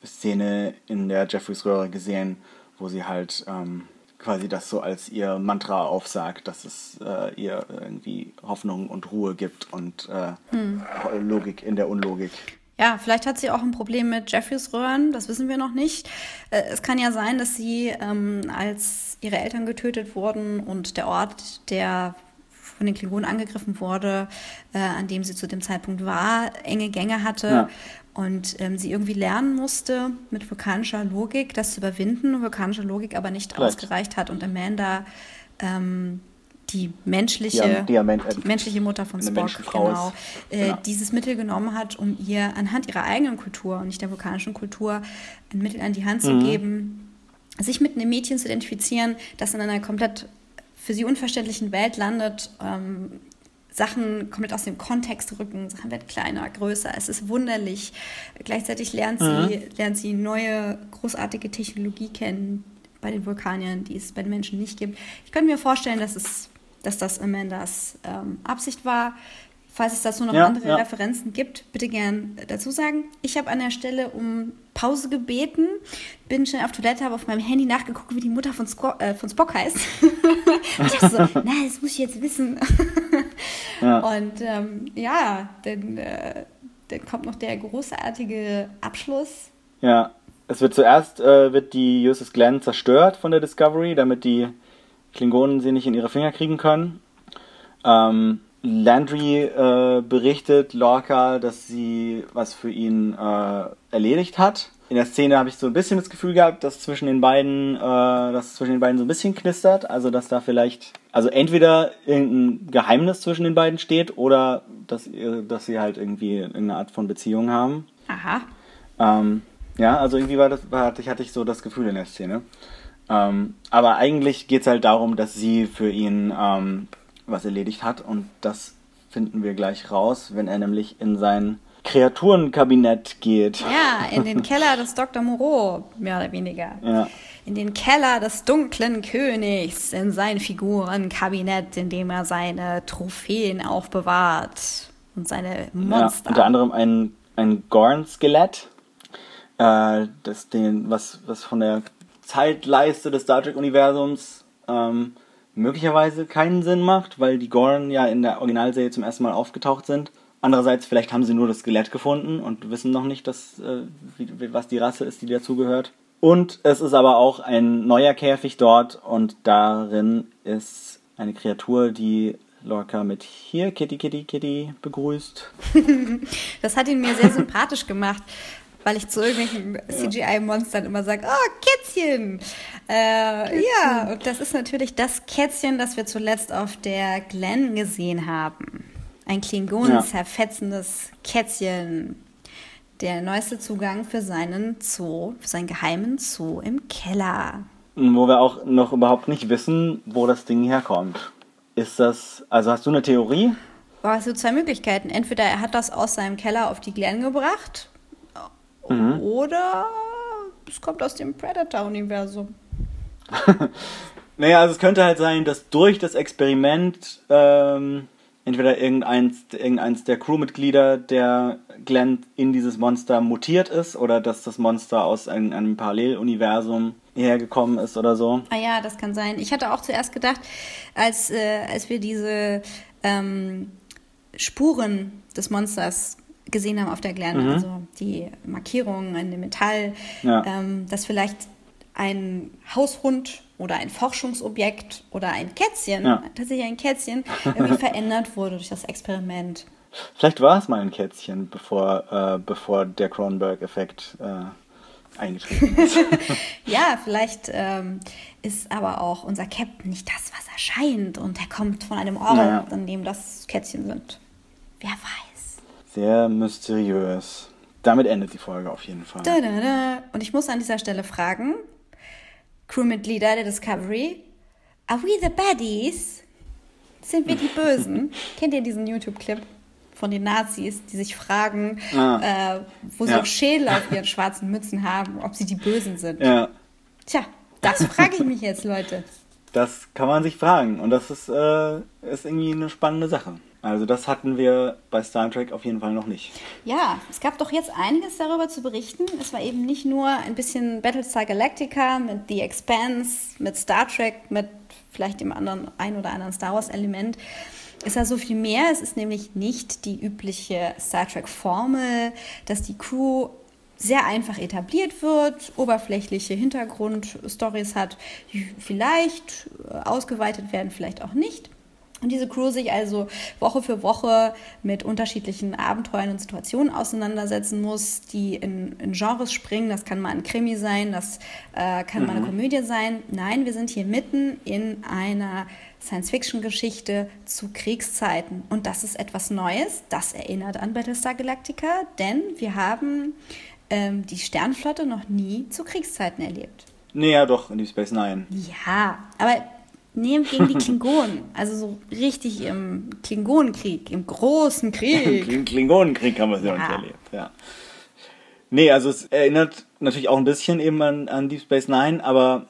Szene in der Jeffreys Röhre gesehen, wo sie halt ähm, quasi das so als ihr Mantra aufsagt, dass es äh, ihr irgendwie Hoffnung und Ruhe gibt und äh, hm. Logik in der Unlogik. Ja, vielleicht hat sie auch ein Problem mit Jeffreys Röhren, das wissen wir noch nicht. Äh, es kann ja sein, dass sie, ähm, als ihre Eltern getötet wurden und der Ort, der von den Klingonen angegriffen wurde, äh, an dem sie zu dem Zeitpunkt war, enge Gänge hatte. Ja. Und ähm, sie irgendwie lernen musste, mit vulkanischer Logik das zu überwinden, vulkanische Logik aber nicht Vielleicht. ausgereicht hat und Amanda ähm, die menschliche, die, die, die menschliche Mutter von Spock, genau, äh, genau, dieses Mittel genommen hat, um ihr anhand ihrer eigenen Kultur und nicht der vulkanischen Kultur ein Mittel an die Hand zu mhm. geben, sich mit einem Mädchen zu identifizieren, das in einer komplett für sie unverständlichen Welt landet, ähm, Sachen komplett aus dem Kontext rücken, Sachen werden kleiner, größer, es ist wunderlich. Gleichzeitig lernt sie, mhm. lernt sie neue, großartige Technologie kennen bei den Vulkaniern, die es bei den Menschen nicht gibt. Ich könnte mir vorstellen, dass, es, dass das Amandas ähm, Absicht war. Falls es dazu noch ja, andere ja. Referenzen gibt, bitte gern dazu sagen. Ich habe an der Stelle um Pause gebeten, bin schnell auf Toilette, habe auf meinem Handy nachgeguckt, wie die Mutter von, Sco äh, von Spock heißt. ich dachte so, na, das muss ich jetzt wissen. ja. Und ähm, ja, dann, äh, dann kommt noch der großartige Abschluss. Ja, es wird zuerst äh, wird die USS Glenn zerstört von der Discovery, damit die Klingonen sie nicht in ihre Finger kriegen können. Ähm, Landry äh, berichtet Lorca, dass sie was für ihn äh, erledigt hat. In der Szene habe ich so ein bisschen das Gefühl gehabt, dass zwischen den beiden, äh, dass zwischen den beiden so ein bisschen knistert. Also dass da vielleicht, also entweder irgendein Geheimnis zwischen den beiden steht oder dass, dass sie halt irgendwie irgendeine Art von Beziehung haben. Aha. Ähm, ja, also irgendwie war das, war, hatte, ich, hatte ich so das Gefühl in der Szene. Ähm, aber eigentlich geht es halt darum, dass sie für ihn ähm, was erledigt hat. Und das finden wir gleich raus, wenn er nämlich in sein Kreaturenkabinett geht. Ja, in den Keller des Dr. Moreau, mehr oder weniger. Ja. In den Keller des dunklen Königs, in sein Figurenkabinett, in dem er seine Trophäen aufbewahrt und seine Monster. Ja, unter anderem ein, ein Gorn-Skelett, äh, das den, was, was von der Zeitleiste des Star Trek-Universums ähm, möglicherweise keinen Sinn macht, weil die Gorn ja in der Originalserie zum ersten Mal aufgetaucht sind. Andererseits, vielleicht haben sie nur das Skelett gefunden und wissen noch nicht, dass, äh, wie, was die Rasse ist, die dazugehört. Und es ist aber auch ein neuer Käfig dort und darin ist eine Kreatur, die Lorca mit hier Kitty Kitty Kitty begrüßt. das hat ihn mir sehr sympathisch gemacht weil ich zu irgendwelchen CGI-Monstern immer sage, oh, Kätzchen. Äh, Kätzchen. Ja, und das ist natürlich das Kätzchen, das wir zuletzt auf der Glen gesehen haben. Ein Klingonen-zerfetzendes ja. Kätzchen. Der neueste Zugang für seinen Zoo, für seinen geheimen Zoo im Keller. Wo wir auch noch überhaupt nicht wissen, wo das Ding herkommt. Ist das, also hast du eine Theorie? Boah, es gibt zwei Möglichkeiten. Entweder er hat das aus seinem Keller auf die Glen gebracht Mhm. Oder es kommt aus dem Predator-Universum. naja, also es könnte halt sein, dass durch das Experiment ähm, entweder irgendeins, irgendeins der Crewmitglieder der Glenn in dieses Monster mutiert ist oder dass das Monster aus einem, einem Paralleluniversum hergekommen ist oder so. Ah ja, das kann sein. Ich hatte auch zuerst gedacht, als, äh, als wir diese ähm, Spuren des Monsters gesehen haben auf der Glenn, mhm. also die Markierungen in dem Metall, ja. ähm, dass vielleicht ein Haushund oder ein Forschungsobjekt oder ein Kätzchen, ja. tatsächlich ein Kätzchen, irgendwie verändert wurde durch das Experiment. Vielleicht war es mal ein Kätzchen, bevor, äh, bevor der Cronenberg-Effekt äh, eingetreten ist. ja, vielleicht ähm, ist aber auch unser Captain nicht das, was er scheint und er kommt von einem Ort, naja. an dem das Kätzchen sind. Wer weiß. Sehr mysteriös. Damit endet die Folge auf jeden Fall. Da, da, da. Und ich muss an dieser Stelle fragen, Crewmitglieder der Discovery. Are we the baddies? Sind wir die Bösen? Kennt ihr diesen YouTube-Clip von den Nazis, die sich fragen, ah. äh, wo sie ja. auch Schädel auf ihren schwarzen Mützen haben, ob sie die Bösen sind? Ja. Tja, das frage ich mich jetzt, Leute. Das kann man sich fragen und das ist, äh, ist irgendwie eine spannende Sache. Also das hatten wir bei Star Trek auf jeden Fall noch nicht. Ja, es gab doch jetzt einiges darüber zu berichten. Es war eben nicht nur ein bisschen Battlestar Galactica mit The Expanse, mit Star Trek, mit vielleicht dem anderen ein oder anderen Star Wars Element. Es war so viel mehr. Es ist nämlich nicht die übliche Star Trek Formel, dass die Crew sehr einfach etabliert wird, oberflächliche Hintergrundstories hat, die vielleicht ausgeweitet werden, vielleicht auch nicht. Und diese Crew sich also Woche für Woche mit unterschiedlichen Abenteuern und Situationen auseinandersetzen muss, die in, in Genres springen. Das kann mal ein Krimi sein, das äh, kann mhm. mal eine mhm. Komödie sein. Nein, wir sind hier mitten in einer Science-Fiction-Geschichte zu Kriegszeiten. Und das ist etwas Neues. Das erinnert an Battlestar Galactica, denn wir haben ähm, die Sternflotte noch nie zu Kriegszeiten erlebt. Nee, ja, doch, in Deep Space Nine. Ja, aber nehmen gegen die Klingonen. Also so richtig im Klingonenkrieg, im großen Krieg. Klingonenkrieg haben wir es ja. nicht erlebt, ja. Nee, also es erinnert natürlich auch ein bisschen eben an, an Deep Space Nine, aber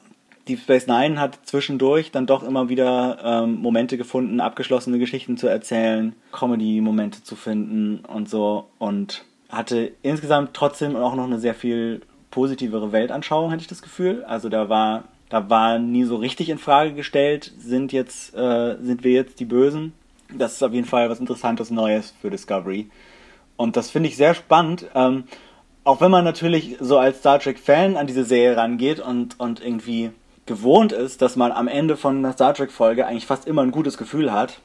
Deep Space Nine hat zwischendurch dann doch immer wieder ähm, Momente gefunden, abgeschlossene Geschichten zu erzählen, Comedy-Momente zu finden und so und hatte insgesamt trotzdem auch noch eine sehr viel positivere Weltanschauung, hatte ich das Gefühl. Also da war da war nie so richtig in Frage gestellt, sind jetzt, äh, sind wir jetzt die Bösen. Das ist auf jeden Fall was Interessantes Neues für Discovery. Und das finde ich sehr spannend. Ähm, auch wenn man natürlich so als Star Trek-Fan an diese Serie rangeht und, und irgendwie gewohnt ist, dass man am Ende von einer Star Trek-Folge eigentlich fast immer ein gutes Gefühl hat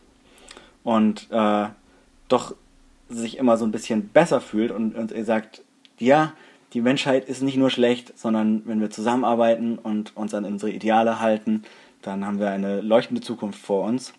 und äh, doch sich immer so ein bisschen besser fühlt und, und sagt, ja, die Menschheit ist nicht nur schlecht, sondern wenn wir zusammenarbeiten und uns an unsere Ideale halten, dann haben wir eine leuchtende Zukunft vor uns.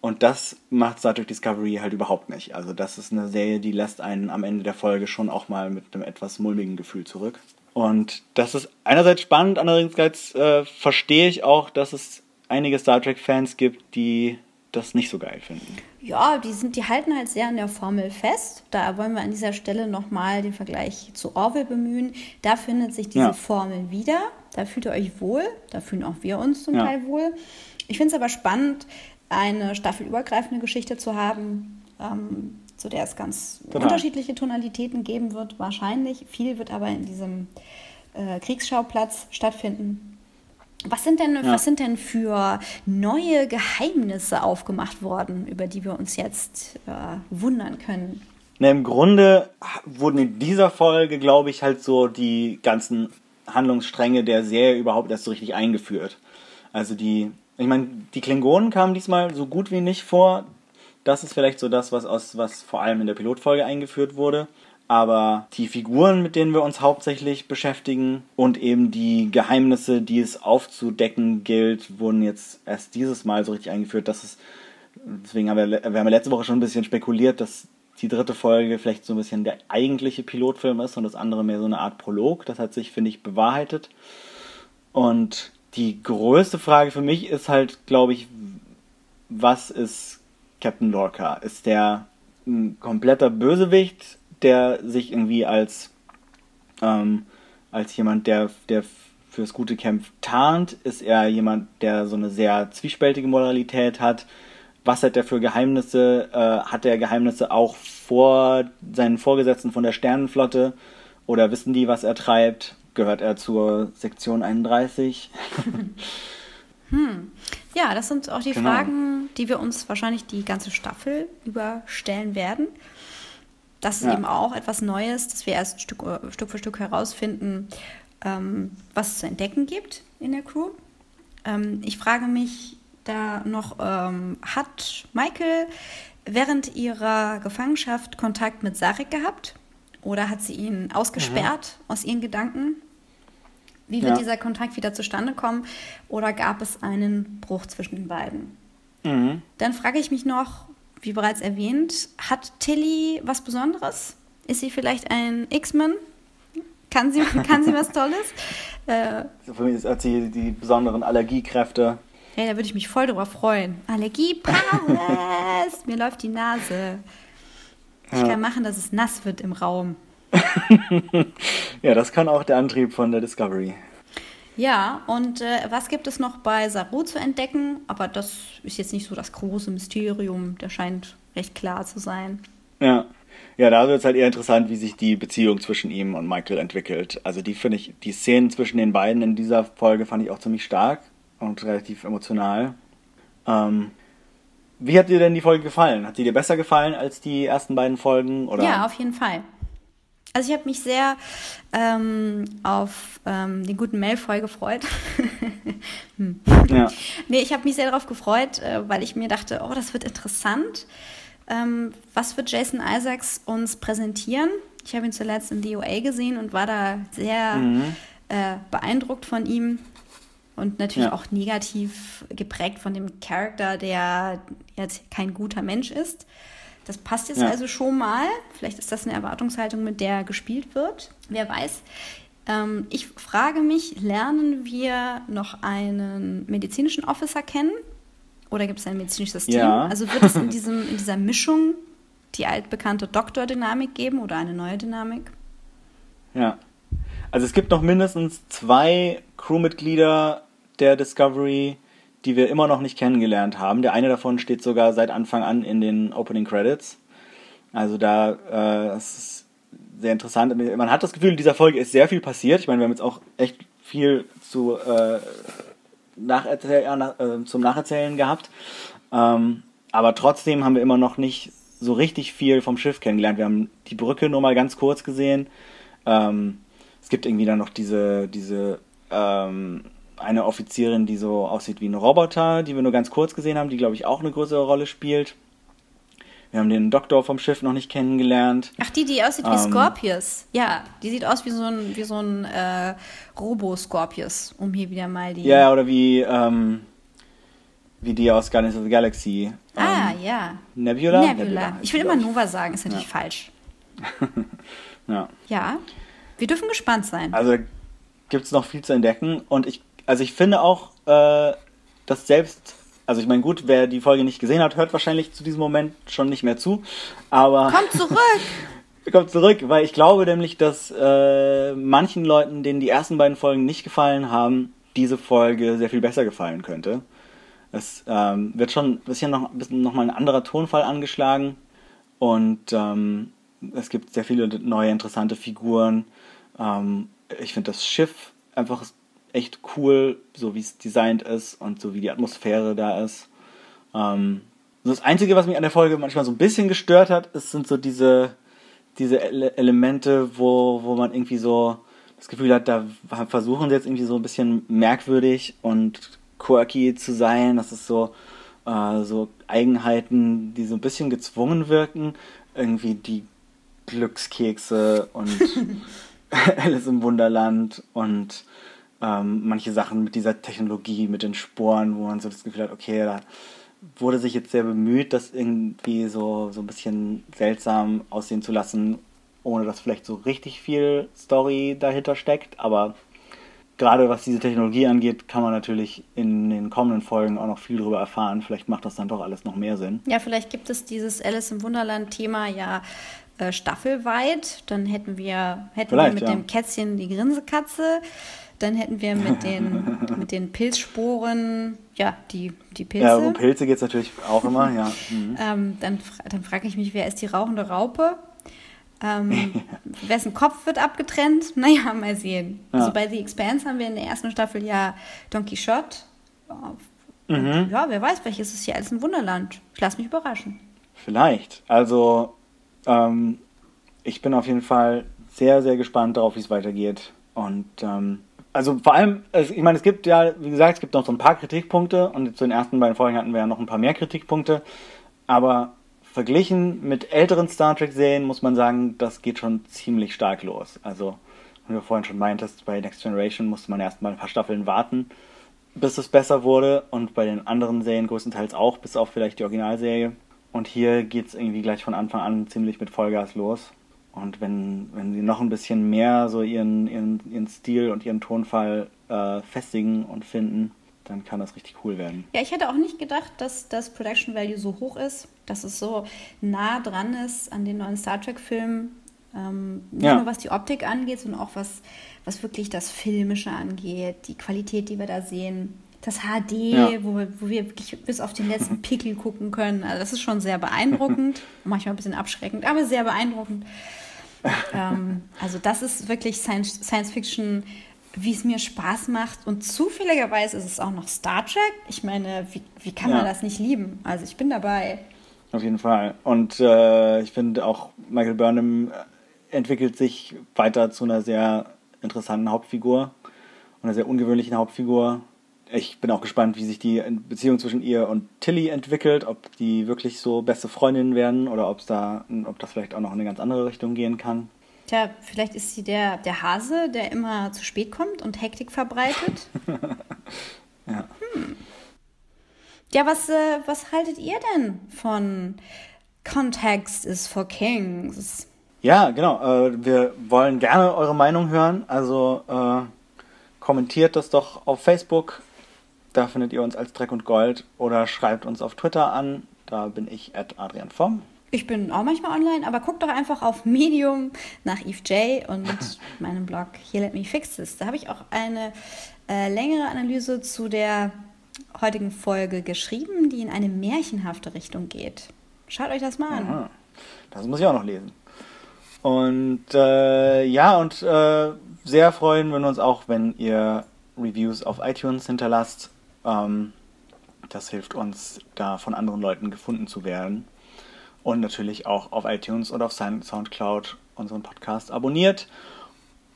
Und das macht Star Trek Discovery halt überhaupt nicht. Also das ist eine Serie, die lässt einen am Ende der Folge schon auch mal mit einem etwas mulmigen Gefühl zurück. Und das ist einerseits spannend, andererseits äh, verstehe ich auch, dass es einige Star Trek-Fans gibt, die das nicht so geil finden. Ja, die, sind, die halten halt sehr an der Formel fest. Da wollen wir an dieser Stelle nochmal den Vergleich zu Orwell bemühen. Da findet sich diese ja. Formel wieder. Da fühlt ihr euch wohl. Da fühlen auch wir uns zum ja. Teil wohl. Ich finde es aber spannend, eine staffelübergreifende Geschichte zu haben, ähm, zu der es ganz Total. unterschiedliche Tonalitäten geben wird, wahrscheinlich. Viel wird aber in diesem äh, Kriegsschauplatz stattfinden. Was sind denn, ja. was sind denn für neue Geheimnisse aufgemacht worden, über die wir uns jetzt äh, wundern können? Na, Im Grunde wurden in dieser Folge, glaube ich, halt so die ganzen Handlungsstränge der Serie überhaupt erst so richtig eingeführt. Also die, ich meine, die Klingonen kamen diesmal so gut wie nicht vor. Das ist vielleicht so das, was aus, was vor allem in der Pilotfolge eingeführt wurde aber die Figuren, mit denen wir uns hauptsächlich beschäftigen und eben die Geheimnisse, die es aufzudecken gilt, wurden jetzt erst dieses Mal so richtig eingeführt, dass es, deswegen haben wir, wir haben letzte Woche schon ein bisschen spekuliert, dass die dritte Folge vielleicht so ein bisschen der eigentliche Pilotfilm ist und das andere mehr so eine Art Prolog. Das hat sich, finde ich, bewahrheitet. Und die größte Frage für mich ist halt, glaube ich, was ist Captain Lorca? Ist der ein kompletter Bösewicht? Der sich irgendwie als, ähm, als jemand, der, der fürs Gute kämpft, tarnt? Ist er jemand, der so eine sehr zwiespältige Moralität hat? was hat er für Geheimnisse? Äh, hat er Geheimnisse auch vor seinen Vorgesetzten von der Sternenflotte? Oder wissen die, was er treibt? Gehört er zur Sektion 31? hm. Ja, das sind auch die genau. Fragen, die wir uns wahrscheinlich die ganze Staffel überstellen werden. Das ist ja. eben auch etwas Neues, dass wir erst Stück, äh, Stück für Stück herausfinden, ähm, was es zu entdecken gibt in der Crew. Ähm, ich frage mich da noch, ähm, hat Michael während ihrer Gefangenschaft Kontakt mit Sarek gehabt? Oder hat sie ihn ausgesperrt mhm. aus ihren Gedanken? Wie wird ja. dieser Kontakt wieder zustande kommen? Oder gab es einen Bruch zwischen den beiden? Mhm. Dann frage ich mich noch, wie bereits erwähnt, hat Tilly was Besonderes? Ist sie vielleicht ein X-Men? Kann sie, kann sie was Tolles? Äh, Für mich hat sie die besonderen Allergiekräfte. Hey, da würde ich mich voll drüber freuen. Allergie-Powers! Mir läuft die Nase. Ich kann machen, dass es nass wird im Raum. ja, das kann auch der Antrieb von der Discovery. Ja, und äh, was gibt es noch bei Saru zu entdecken? Aber das ist jetzt nicht so das große Mysterium. Der scheint recht klar zu sein. Ja. Ja, da wird es halt eher interessant, wie sich die Beziehung zwischen ihm und Michael entwickelt. Also die finde ich, die Szenen zwischen den beiden in dieser Folge fand ich auch ziemlich stark und relativ emotional. Ähm, wie hat dir denn die Folge gefallen? Hat sie dir besser gefallen als die ersten beiden Folgen? Oder? Ja, auf jeden Fall. Also ich habe mich sehr ähm, auf ähm, den guten Malfoy gefreut. hm. ja. Nee, ich habe mich sehr darauf gefreut, äh, weil ich mir dachte, oh, das wird interessant. Ähm, was wird Jason Isaacs uns präsentieren? Ich habe ihn zuletzt in DOA gesehen und war da sehr mhm. äh, beeindruckt von ihm und natürlich ja. auch negativ geprägt von dem Charakter, der jetzt kein guter Mensch ist. Das passt jetzt ja. also schon mal. Vielleicht ist das eine Erwartungshaltung, mit der gespielt wird. Wer weiß. Ähm, ich frage mich, lernen wir noch einen medizinischen Officer kennen? Oder gibt es ein medizinisches Team? Ja. Also wird es in, diesem, in dieser Mischung die altbekannte Doktordynamik geben oder eine neue Dynamik? Ja. Also es gibt noch mindestens zwei Crewmitglieder der Discovery, die wir immer noch nicht kennengelernt haben. Der eine davon steht sogar seit Anfang an in den Opening Credits. Also da äh, das ist sehr interessant. Man hat das Gefühl, in dieser Folge ist sehr viel passiert. Ich meine, wir haben jetzt auch echt viel zu, äh, nacherzähl äh, zum Nacherzählen gehabt. Ähm, aber trotzdem haben wir immer noch nicht so richtig viel vom Schiff kennengelernt. Wir haben die Brücke nur mal ganz kurz gesehen. Ähm, es gibt irgendwie dann noch diese, diese ähm, eine Offizierin, die so aussieht wie ein Roboter, die wir nur ganz kurz gesehen haben, die glaube ich auch eine größere Rolle spielt. Wir haben den Doktor vom Schiff noch nicht kennengelernt. Ach, die, die aussieht ähm, wie Scorpius. Ja, die sieht aus wie so ein, wie so ein äh, Robo-Scorpius, um hier wieder mal die. Ja, oder wie, ähm, wie die aus Guardians of the Galaxy. ah, ähm, ja. Nebula? Nebula. Nebula ich will immer Nova sagen, ist natürlich ja. falsch. ja. Ja. Wir dürfen gespannt sein. Also gibt es noch viel zu entdecken und ich also ich finde auch, äh, dass selbst, also ich meine, gut, wer die Folge nicht gesehen hat, hört wahrscheinlich zu diesem Moment schon nicht mehr zu, aber... Kommt zurück! kommt zurück, weil ich glaube nämlich, dass äh, manchen Leuten, denen die ersten beiden Folgen nicht gefallen haben, diese Folge sehr viel besser gefallen könnte. Es ähm, wird schon ein bisschen noch, ein bisschen noch mal ein anderer Tonfall angeschlagen und ähm, es gibt sehr viele neue interessante Figuren. Ähm, ich finde das Schiff einfach echt cool, so wie es designt ist und so wie die Atmosphäre da ist. Ähm, das Einzige, was mich an der Folge manchmal so ein bisschen gestört hat, ist, sind so diese, diese Ele Elemente, wo, wo man irgendwie so das Gefühl hat, da versuchen sie jetzt irgendwie so ein bisschen merkwürdig und quirky zu sein. Das ist so, äh, so Eigenheiten, die so ein bisschen gezwungen wirken. Irgendwie die Glückskekse und Alice im Wunderland und ähm, manche Sachen mit dieser Technologie, mit den Sporen, wo man so das Gefühl hat, okay, da wurde sich jetzt sehr bemüht, das irgendwie so, so ein bisschen seltsam aussehen zu lassen, ohne dass vielleicht so richtig viel Story dahinter steckt. Aber gerade was diese Technologie angeht, kann man natürlich in den kommenden Folgen auch noch viel darüber erfahren. Vielleicht macht das dann doch alles noch mehr Sinn. Ja, vielleicht gibt es dieses Alice im Wunderland-Thema ja äh, staffelweit. Dann hätten wir, hätten wir mit ja. dem Kätzchen die Grinsekatze. Dann hätten wir mit den, mit den Pilzsporen, ja, die, die Pilze. Ja, um Pilze geht es natürlich auch immer, ja. Mhm. Ähm, dann dann frage ich mich, wer ist die rauchende Raupe? Ähm, wessen Kopf wird abgetrennt? Naja, mal sehen. Ja. Also bei The Expanse haben wir in der ersten Staffel ja Don Quixote. Mhm. Ja, wer weiß, welches ist hier alles ein Wunderland. Ich lasse mich überraschen. Vielleicht. Also, ähm, ich bin auf jeden Fall sehr, sehr gespannt darauf, wie es weitergeht. Und ähm, also vor allem, ich meine, es gibt ja, wie gesagt, es gibt noch so ein paar Kritikpunkte und zu den ersten beiden Folgen hatten wir ja noch ein paar mehr Kritikpunkte. Aber verglichen mit älteren Star Trek-Serien muss man sagen, das geht schon ziemlich stark los. Also, wie du vorhin schon meintest, bei Next Generation musste man erstmal ein paar Staffeln warten, bis es besser wurde. Und bei den anderen Serien größtenteils auch, bis auf vielleicht die Originalserie. Und hier geht es irgendwie gleich von Anfang an ziemlich mit Vollgas los. Und wenn, wenn sie noch ein bisschen mehr so ihren, ihren, ihren Stil und ihren Tonfall äh, festigen und finden, dann kann das richtig cool werden. Ja, ich hätte auch nicht gedacht, dass das Production Value so hoch ist, dass es so nah dran ist an den neuen Star Trek-Filmen. Ähm, nicht ja. nur was die Optik angeht, sondern auch was, was wirklich das Filmische angeht, die Qualität, die wir da sehen. Das HD, ja. wo, wir, wo wir wirklich bis auf den letzten Pickel gucken können. Also das ist schon sehr beeindruckend. Manchmal ein bisschen abschreckend, aber sehr beeindruckend. Ähm, also das ist wirklich Science, Science Fiction wie es mir Spaß macht. Und zufälligerweise ist es auch noch Star Trek. Ich meine, wie, wie kann man das nicht lieben? Also ich bin dabei. Auf jeden Fall. Und äh, ich finde auch Michael Burnham entwickelt sich weiter zu einer sehr interessanten Hauptfigur einer sehr ungewöhnlichen Hauptfigur. Ich bin auch gespannt, wie sich die Beziehung zwischen ihr und Tilly entwickelt, ob die wirklich so beste Freundinnen werden oder ob's da, ob das vielleicht auch noch in eine ganz andere Richtung gehen kann. Tja, vielleicht ist sie der, der Hase, der immer zu spät kommt und Hektik verbreitet. ja. Hm. Ja, was, äh, was haltet ihr denn von Context is for Kings? Ja, genau. Äh, wir wollen gerne eure Meinung hören. Also äh, kommentiert das doch auf Facebook. Da findet ihr uns als Dreck und Gold. Oder schreibt uns auf Twitter an. Da bin ich at Adrian Vom. Ich bin auch manchmal online, aber guckt doch einfach auf Medium nach Eve J und meinem Blog Here Let Me Fix This. Da habe ich auch eine äh, längere Analyse zu der heutigen Folge geschrieben, die in eine märchenhafte Richtung geht. Schaut euch das mal an. Aha. Das muss ich auch noch lesen. Und äh, ja, und äh, sehr freuen wir uns auch, wenn ihr Reviews auf iTunes hinterlasst. Ähm, das hilft uns, da von anderen Leuten gefunden zu werden und natürlich auch auf iTunes und auf Soundcloud unseren Podcast abonniert.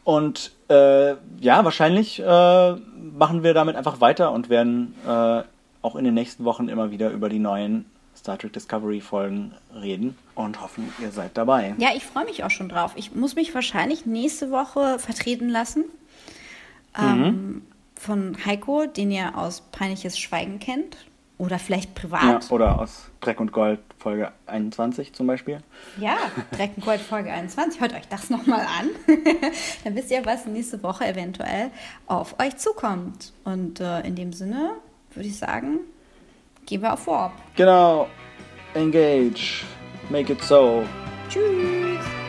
Und äh, ja, wahrscheinlich äh, machen wir damit einfach weiter und werden äh, auch in den nächsten Wochen immer wieder über die neuen Star Trek Discovery Folgen reden und hoffen, ihr seid dabei. Ja, ich freue mich auch schon drauf. Ich muss mich wahrscheinlich nächste Woche vertreten lassen. Ähm, mhm. Von Heiko, den ihr aus Peinliches Schweigen kennt. Oder vielleicht privat. Ja, oder aus Dreck und Gold Folge 21 zum Beispiel. Ja, Dreck und Gold Folge 21. Hört euch das nochmal an. Dann wisst ihr, was nächste Woche eventuell auf euch zukommt. Und äh, in dem Sinne würde ich sagen, gehen wir auf Warp. Genau. Engage. Make it so. Tschüss.